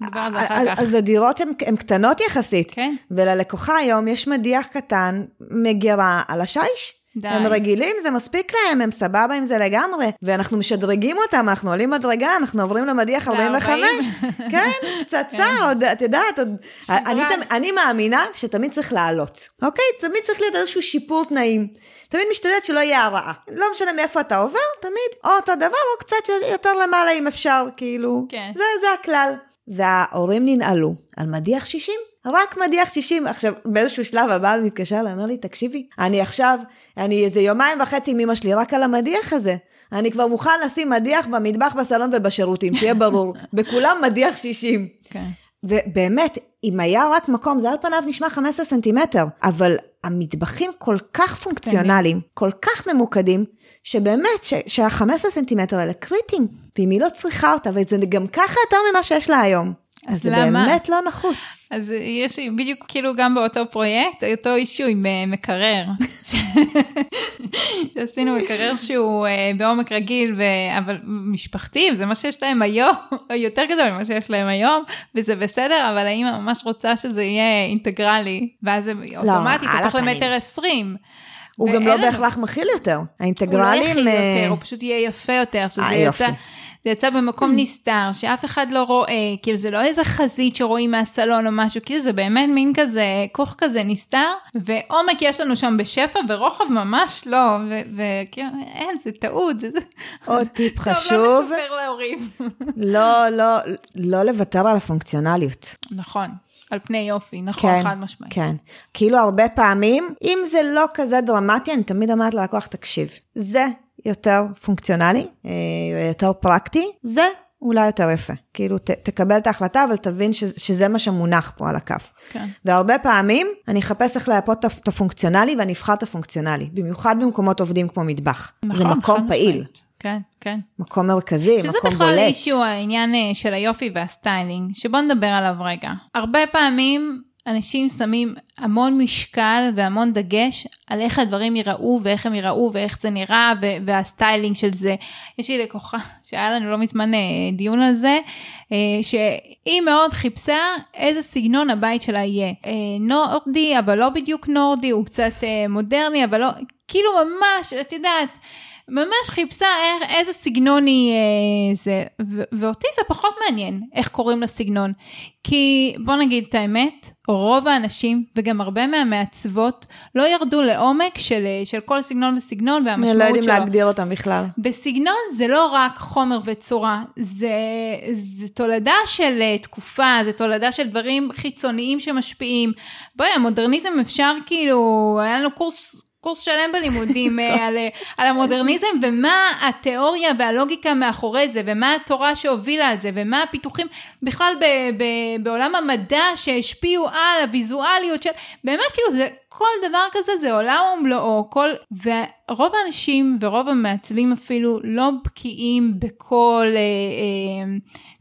A: נדבר על זה אחר כך.
B: אז הדירות הן קטנות יחסית.
A: כן.
B: וללקוחה היום יש מדיח קטן, מגירה על השיש.
A: די.
B: הם רגילים, זה מספיק להם, הם סבבה עם זה לגמרי. ואנחנו משדרגים אותם, אנחנו עולים מדרגה, אנחנו עוברים למדיח 45. <laughs> כן, פצצה, כן. עוד, את יודעת, עוד... אני, אני מאמינה שתמיד צריך לעלות, אוקיי? תמיד צריך להיות איזשהו שיפור תנאים. תמיד משתדלת שלא יהיה הרעה. לא משנה מאיפה אתה עובר, תמיד או אותו דבר או קצת יותר למעלה אם אפשר, כאילו.
A: כן.
B: זה, זה הכלל. וההורים ננעלו על מדיח 60. רק מדיח 60. עכשיו, באיזשהו שלב הבעל מתקשר אליי, אומר לי, תקשיבי, אני עכשיו, אני איזה יומיים וחצי עם אמא שלי רק על המדיח הזה. אני כבר מוכן לשים מדיח במטבח, בסלון ובשירותים, שיהיה ברור. <laughs> בכולם מדיח 60.
A: כן.
B: ובאמת, אם היה רק מקום, זה על פניו נשמע 15 סנטימטר, אבל המטבחים כל כך פונקציונליים, כל כך ממוקדים, שבאמת, ש- שה-15 סנטימטר האלה קריטיים, ואם היא לא צריכה אותה, וזה גם ככה יותר ממה שיש לה היום.
A: אז
B: אז זה
A: למה?
B: באמת לא נחוץ.
A: אז יש בדיוק כאילו גם באותו פרויקט, אותו אישו עם אה, מקרר. <laughs> שעשינו מקרר שהוא אה, בעומק רגיל, ו- אבל משפחתי, וזה מה שיש להם היום, <laughs> יותר גדול ממה שיש להם היום, וזה בסדר, אבל האמא ממש רוצה שזה יהיה אינטגרלי, ואז זה אוטומטית
B: על
A: הופך. למטר עשרים.
B: הוא גם לא
A: לנו-
B: בהכרח מכיל יותר.
A: הוא לא
B: האינטגרלים...
A: יכיל
B: אה,
A: יותר, הוא פשוט יהיה יפה יותר, שזה
B: אה,
A: יצא,
B: יופי.
A: זה יצא במקום נסתר, שאף אחד לא רואה, כאילו זה לא איזה חזית שרואים מהסלון או משהו, כאילו זה באמת מין כזה, כוך כזה נסתר, ועומק יש לנו שם בשפע, ורוחב ממש לא, וכאילו, אין, זה טעות,
B: עוד טיפ
A: טוב, לא
B: חשוב,
A: נספר להורים.
B: לא, לא, לא לוותר על הפונקציונליות.
A: נכון, על פני יופי, נכון,
B: כן,
A: חד משמעית.
B: כן. כאילו הרבה פעמים, אם זה לא כזה דרמטי, אני תמיד אומרת ללקוח, תקשיב, זה יותר פונקציונלי, אה, יותר פרקטי, זה אולי יותר יפה. כאילו, ת, תקבל את ההחלטה, אבל תבין ש, שזה מה שמונח פה על הכף.
A: כן.
B: והרבה פעמים, אני אחפש איך לייפות את הפונקציונלי, ואני אבחר את הפונקציונלי, במיוחד במקומות עובדים כמו מטבח.
A: נכון,
B: זה מקום
A: חד
B: פעיל,
A: משמעית. כן, כן.
B: מקום מרכזי,
A: שזה
B: מקום
A: בכלל
B: בולט.
A: אישיו העניין אה, של היופי וה styling, שבוא נדבר עליו רגע. הרבה פעמים אנשים שמים המון משקל והמון דגש על איך הדברים ייראו ואיך הם ייראו ואיך זה נראה ו- וה styling של זה. יש לי לקוחה <laughs> שהיה לנו לא מזמן אה, דיון על זה, אה, שהיא מאוד חיפשה איזה סגנון הבית שלה יהיה. נורדי אבל לא בדיוק נורדי, הוא קצת מודרני אבל לא, כאילו ממש, את יודעת, ממש חיפשה איך, איזה סגנון היא אה, זה, ו- ואותי זה פחות מעניין איך קוראים לסגנון. כי בוא נגיד את האמת, רוב האנשים וגם הרבה מהמעצבות לא ירדו לעומק של, אה, של כל סגנון וסגנון
B: לא
A: והמשמעות
B: יודעים
A: שלו.
B: להגדיר אותם בכלל.
A: בסגנון זה לא רק חומר וצורה, זה, זה תולדה של אה, תקופה, זה תולדה של דברים חיצוניים שמשפיעים. בואי, המודרניזם אפשר כאילו, היה לנו קורס... קורס שלם בלימודים <laughs> אה, על, אה, על המודרניזם ומה התיאוריה והלוגיקה מאחורי זה ומה התורה שהובילה על זה ומה הפיתוחים בכלל ב, ב, בעולם המדע שהשפיעו על הוויזואליות של באמת כאילו זה כל דבר כזה זה עולם ומלואו כל ורוב האנשים ורוב המעצבים אפילו לא בקיאים בכל אה, אה,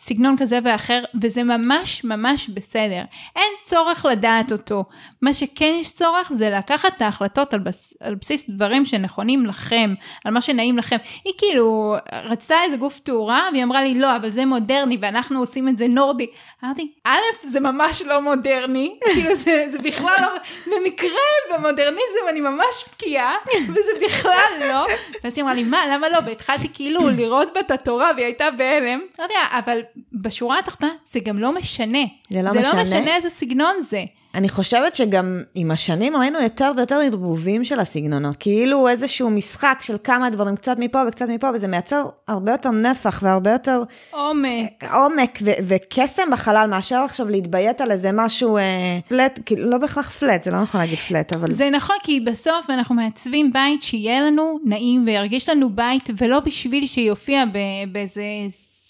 A: סגנון כזה ואחר וזה ממש ממש בסדר. אין צורך לדעת אותו. מה שכן יש צורך זה לקחת את ההחלטות על, בס, על בסיס דברים שנכונים לכם על מה שנעים לכם. היא כאילו רצתה איזה גוף תאורה והיא אמרה לי לא אבל זה מודרני ואנחנו עושים את זה נורדי. אמרתי א' זה ממש לא מודרני. <laughs> כאילו זה, זה בכלל לא במקרה במודרניזם אני ממש בקיאה וזה בכלל לא. ואז היא אמרה לי מה למה לא? והתחלתי כאילו לראות בה את התורה והיא הייתה בהלם. לא יודע אבל בשורה התחתונה זה גם לא משנה
B: זה לא
A: זה
B: משנה.
A: לא משנה איזה סגנון זה
B: אני חושבת שגם עם השנים ראינו יותר ויותר ערבובים של הסגנונות. כאילו איזשהו משחק של כמה דברים, קצת מפה וקצת מפה, וזה מייצר הרבה יותר נפח והרבה יותר
A: עומק
B: עומק ו- וקסם בחלל, מאשר עכשיו להתביית על איזה משהו אה, פלט, כאילו לא בהכרח פלט, זה לא נכון להגיד פלט, אבל...
A: זה נכון כי בסוף אנחנו מעצבים בית שיהיה לנו נעים וירגיש לנו בית ולא בשביל שיופיע באיזה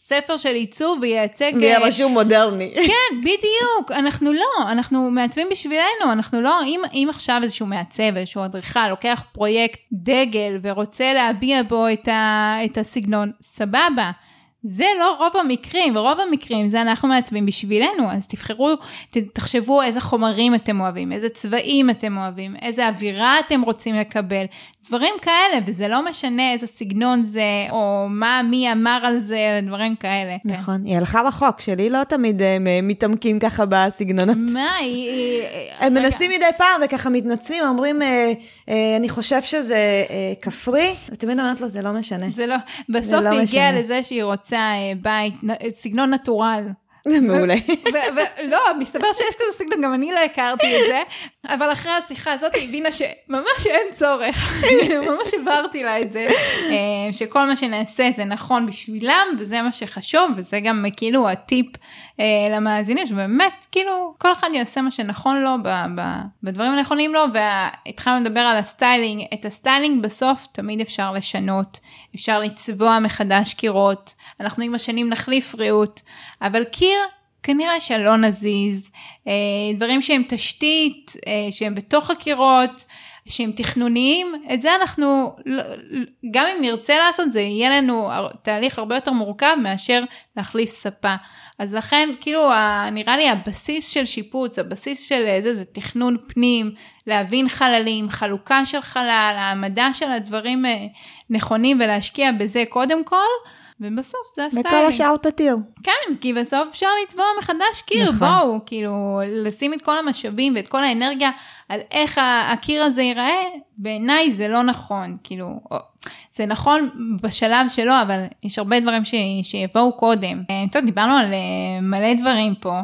A: ספר של עיצוב וייצג...
B: ויהיה
A: אה,
B: רשום מודרני.
A: כן, בדיוק, אנחנו לא, אנחנו מעצבים בשבילנו, אנחנו לא, אם, אם עכשיו איזשהו מעצב, איזשהו אדריכל, לוקח פרויקט דגל ורוצה להביע בו את, ה, את הסגנון, סבבה. זה לא רוב המקרים, ורוב המקרים זה אנחנו מעצבים בשבילנו, אז תבחרו, תחשבו איזה חומרים אתם אוהבים, איזה צבעים אתם אוהבים, איזה אווירה אתם רוצים לקבל, דברים כאלה, וזה לא משנה איזה סגנון זה, או מה, מי אמר על זה, דברים כאלה. כן.
B: נכון, היא הלכה רחוק, שלי לא תמיד אה, מתעמקים ככה בסגנונות.
A: מה, היא...
B: הם. מנסים מדי פעם וככה מתנצלים, אומרים, אה, אני חושב שזה אה, כפרי, ותמיד אומרת לו, זה לא משנה.
A: זה לא, בסוף
B: לא
A: היא הגיעה. לזה שהיא רוצה אה, בית, סגנון נטורל.
B: מעולה.
A: ולא, מסתבר שיש כזה סגנון, גם אני לא הכרתי את זה, אבל אחרי השיחה הזאת היא הבינה שממש אין צורך, <laughs> ממש הבהרתי לה את זה, אה, שכל מה שנעשה זה נכון בשבילם, וזה מה שחשוב, וזה גם כאילו הטיפ אה, למאזינים, שבאמת, כאילו, כל אחד יעשה מה שנכון לו בדברים הנכונים לו, והתחלנו לדבר על ה styling, את ה styling בסוף תמיד אפשר לשנות, אפשר לצבוע מחדש קירות, אנחנו עם השנים נחליף ריהוט, אבל קיר כנראה שלא נזיז, אה, דברים שהם תשתית, אה, שהם בתוך הקירות, שהם תכנוניים, את זה אנחנו, גם אם נרצה לעשות, זה יהיה לנו תהליך הרבה יותר מורכב מאשר להחליף ספה. אז לכן, כאילו, נראה לי הבסיס של שיפוץ, הבסיס של זה, זה תכנון פנים, להבין חללים, חלוקה של חלל, העמדה של הדברים אה, נכונים ולהשקיע בזה קודם כל. ובסוף זה הסטיילינג.
B: וכל השאר פתיר.
A: כן, כי בסוף אפשר לצבוע מחדש קיר, נכון. בואו, כאילו, לשים את כל המשאבים ואת כל האנרגיה על איך הקיר הזה ייראה, בעיניי זה לא נכון, כאילו, זה נכון בשלב שלו, אבל יש הרבה דברים ש, שיבואו קודם. אה, טוב, דיברנו על אה, מלא דברים פה.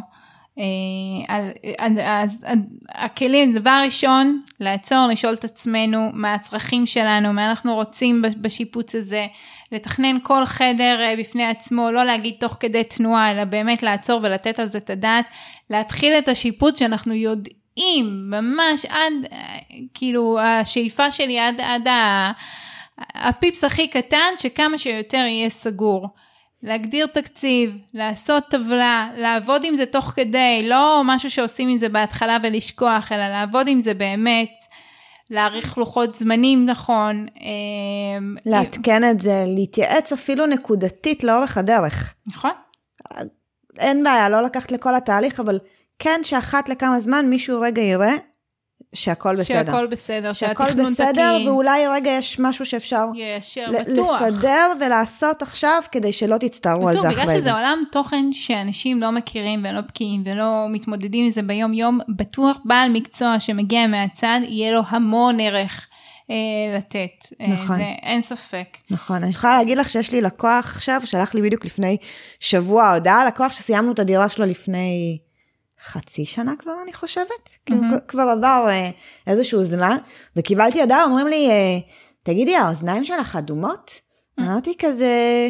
A: אה, על, אז הכלים, דבר ראשון, לעצור, לשאול את עצמנו מה הצרכים שלנו, מה אנחנו רוצים בשיפוץ הזה, לתכנן כל חדר אה, בפני עצמו, לא להגיד תוך כדי תנועה, אלא באמת לעצור ולתת על זה את הדעת, להתחיל את השיפוץ שאנחנו יודעים, ממש עד, אה, כאילו, השאיפה שלי עד, עד הפיפס הכי קטן, שכמה שיותר יהיה סגור. להגדיר תקציב, לעשות טבלה, לעבוד עם זה תוך כדי, לא משהו שעושים עם זה בהתחלה ולשכוח, אלא לעבוד עם זה באמת, להעריך לוחות זמנים נכון.
B: אמ, לעדכן את זה, להתייעץ אפילו נקודתית לאורך הדרך.
A: נכון.
B: אין בעיה, לא לקחת לכל התהליך, אבל כן שאחת לכמה זמן מישהו רגע יראה שהכל בסדר.
A: שהכל בסדר,
B: שהכל בסדר, תקין. ואולי רגע יש משהו שאפשר
A: יישר, בטוח.
B: לסדר ולעשות עכשיו, כדי שלא תצטערו על זה אחרי זה.
A: בגלל שזה עולם תוכן שאנשים לא מכירים ולא בקיאים ולא מתמודדים עם זה ביום-יום, בטוח בעל מקצוע שמגיע מהצד, יהיה לו המון ערך. אה, לתת, אה, נכון. זה אין ספק.
B: נכון, אני יכולה להגיד לך שיש לי לקוח עכשיו, שלח לי בדיוק לפני שבוע הודעה, לקוח שסיימנו את הדירה שלו לפני חצי שנה כבר, אני חושבת. Mm-hmm. כבר עבר אה, איזשהו זמן, וקיבלתי הודעה, אומרים לי, אה, תגידי, האוזניים שלך אדומות? Mm-hmm. אמרתי כזה,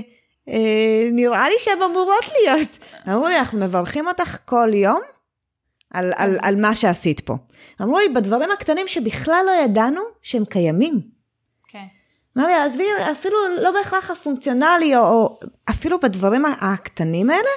B: אה, נראה לי שהן אמורות להיות. אמרו לי, אנחנו מברכים אותך כל יום על, על, על מה שעשית פה. אמרו לי, בדברים הקטנים שבכלל לא ידענו שהם קיימים. כן. אמר לי, עזבי, אפילו לא בהכרח הפונקציונלי, או, או אפילו בדברים הקטנים האלה,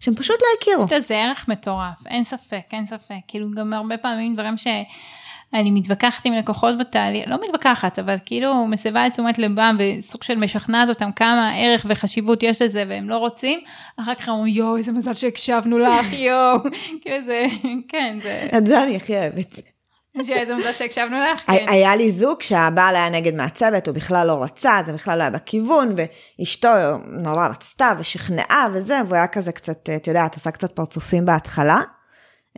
B: שהם פשוט לא הכירו.
A: יש לזה ערך מטורף, אין ספק, אין ספק. כאילו גם הרבה פעמים דברים שאני מתווכחת עם לקוחות בתהליך, לא מתווכחת, אבל כאילו מסבה את תשומת לבם וסוג של משכנעת אותם כמה ערך וחשיבות יש לזה והם לא רוצים, אחר כך אומרים יואו איזה מזל שהקשבנו לך <laughs> יואו, <laughs> כאילו זה, כן זה.
B: את זה אני הכי אוהבת.
A: איזה מזל שהקשבנו לך. כן.
B: היה לי זוג שהבעל היה נגד מעצבת, הוא בכלל לא רצה, זה בכלל לא היה בכיוון, ואשתו נורא רצתה ושכנעה וזה, והוא היה כזה קצת, את יודעת, עשה קצת פרצופים בהתחלה.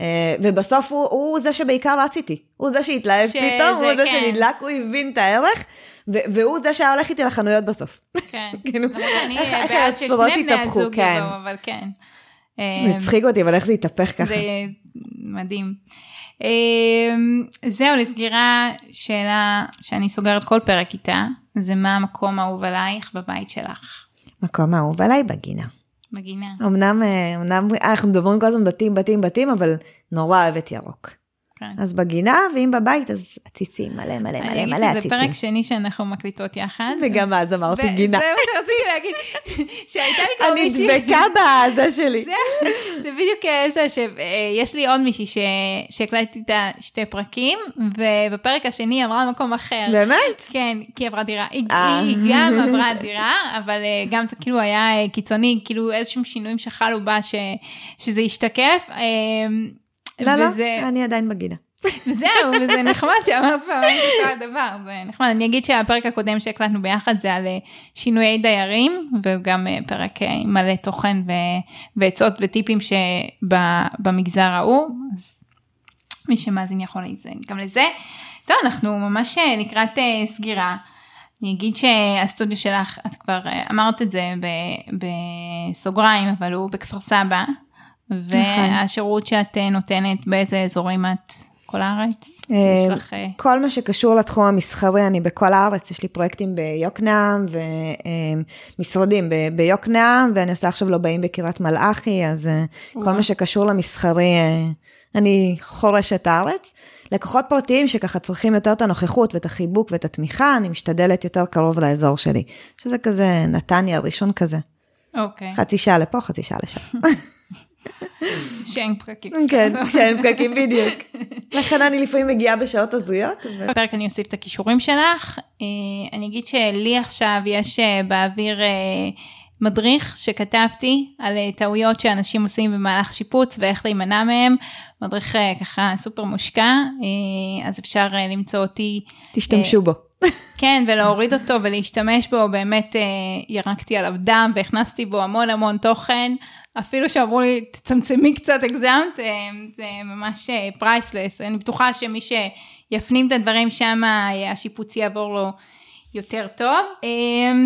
B: אה, ובסוף הוא, הוא זה שבעיקר רץ איתי, הוא זה שהתלהב פתאום, הוא זה כן. שנדלק, הוא הבין את הערך, והוא זה שהיה הולך איתי לחנויות בסוף.
A: כן, <laughs> כאילו, איך היוצרות התהפכו, כן. אבל כן.
B: מצחיק אותי, אבל איך זה התהפך ככה.
A: זה מדהים. אמ, זהו, לסגירה, שאלה שאני סוגרת כל פרק איתה, זה מה המקום האהוב עלייך בבית שלך?
B: מקום האהוב עליי בגינה.
A: בגינה.
B: אמנם, אה, אמנם אנחנו מדברים כל הזמן בתים, בתים, בתים, אבל נורא אוהבת ירוק. כן. אז בגינה, ואם בבית, אז עציצים, מלא מלא מלא מלא עציצים. אני אגיד שזה
A: פרק שני שאנחנו מקליטות יחד.
B: וגם אז אמרתי גינה.
A: זה מה שרציתי להגיד, <laughs> שהייתה לי כבר
B: מישהי... אני דבקה בזה שלי. <laughs>
A: זה בדיוק זה שיש לי עוד מישהי שהקלטתי איתה שתי פרקים, ובפרק השני עברה למקום אחר.
B: באמת?
A: כן, כי עברה דירה. היא אה. גם <laughs> עברה דירה, אבל אה, גם זה כאילו היה אה, קיצוני, כאילו איזשהם שינויים שחלו בה, שזה השתקף.
B: לא, לא, אני עדיין בגינה.
A: זהו, וזה נחמד שאמרת פעמיים אותו הדבר, זה נחמד. אני אגיד שהפרק הקודם שהקלטנו ביחד זה על אה, שינויי דיירים, וגם אה, פרק אה, מלא תוכן ועצות וטיפים שבמגזר ההוא, אז מי שמאזין יכול להיזן גם לזה. טוב, אנחנו ממש לקראת סגירה. אני אגיד שהסטודיו שלך, את כבר אמרת את זה בסוגריים, אבל הוא בכפר סבא. נכון. והשירות שאת אה, נותנת, באיזה אזורים את? כל הארץ?
B: אה, אה, כל מה שקשור לתחום המסחרי, אני בכל הארץ, יש לי פרויקטים ביוקנעם ומשרדים ביוקנעם, ואני עושה עכשיו לא באים בקריית מלאכי, אז כל מה שקשור למסחרי, אני חורשת הארץ. לקוחות פרטיים שככה צריכים יותר את הנוכחות ואת החיבוק ואת התמיכה, אני משתדלת יותר קרוב לאזור שלי, שזה כזה נתניה, ראשון כזה.
A: אוקיי.
B: חצי שעה לפה, חצי שעה לשם. <laughs>
A: כשאין פקקים.
B: כן, כשאין פקקים בדיוק. <laughs> לכן אני לפעמים מגיעה בשעות הזויות.
A: בפרק אני אוסיף את הכישורים שלך. אה, אני אגיד שלי עכשיו יש אה, באוויר אה, מדריך שכתבתי על טעויות שאנשים עושים במהלך שיפוץ ואיך להימנע מהם. מדריך ככה סופר מושקע, אז אפשר למצוא אותי,
B: תשתמשו בו. <laughs>
A: כן, ולהוריד אותו ולהשתמש בו, באמת ירקתי עליו דם והכנסתי בו המון המון תוכן. אפילו שאמרו לי, תצמצמי קצת, הגזמת, אה, זה ממש פרייסלס. אני בטוחה שמי שיפנים את הדברים שם, אה, השיפוץ יעבור לו יותר טוב. אה,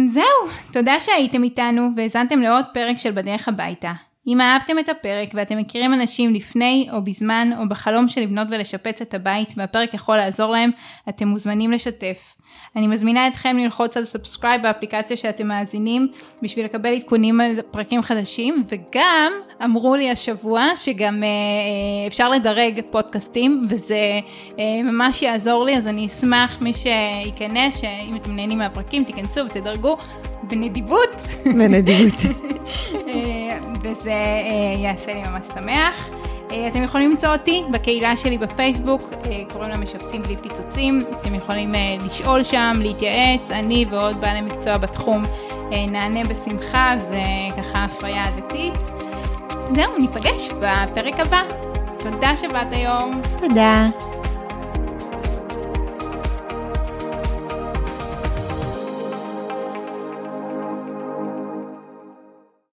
A: זהו, תודה שהייתם איתנו והאזנתם לעוד פרק של בדרך הביתה. אם אהבתם את הפרק ואתם מכירים אנשים לפני או בזמן או בחלום של לבנות ולשפץ את הבית והפרק יכול לעזור להם, אתם מוזמנים לשתף. אני מזמינה אתכם ללחוץ על subscribe באפליקציה שאתם מאזינים בשביל לקבל עדכונים על פרקים חדשים וגם אמרו לי השבוע שגם אה, אה, אפשר לדרג פודקאסטים וזה אה, ממש יעזור לי אז אני אשמח מי שייכנס שאם אתם נהנים מהפרקים תיכנסו ותדרגו בנדיבות
B: בנדיבות. <laughs>
A: אה, וזה אה, יעשה לי ממש שמח. אה, אתם יכולים למצוא אותי בקהילה שלי בפייסבוק, אה, קוראים לה משפצים בלי פיצוצים, אתם יכולים אה, לשאול שם, להתייעץ, אני ועוד בעלי מקצוע בתחום נענה בשמחה, זה ככה הפריה הדתית. זהו, ניפגש בפרק הבא. תודה שבאת היום.
B: תודה.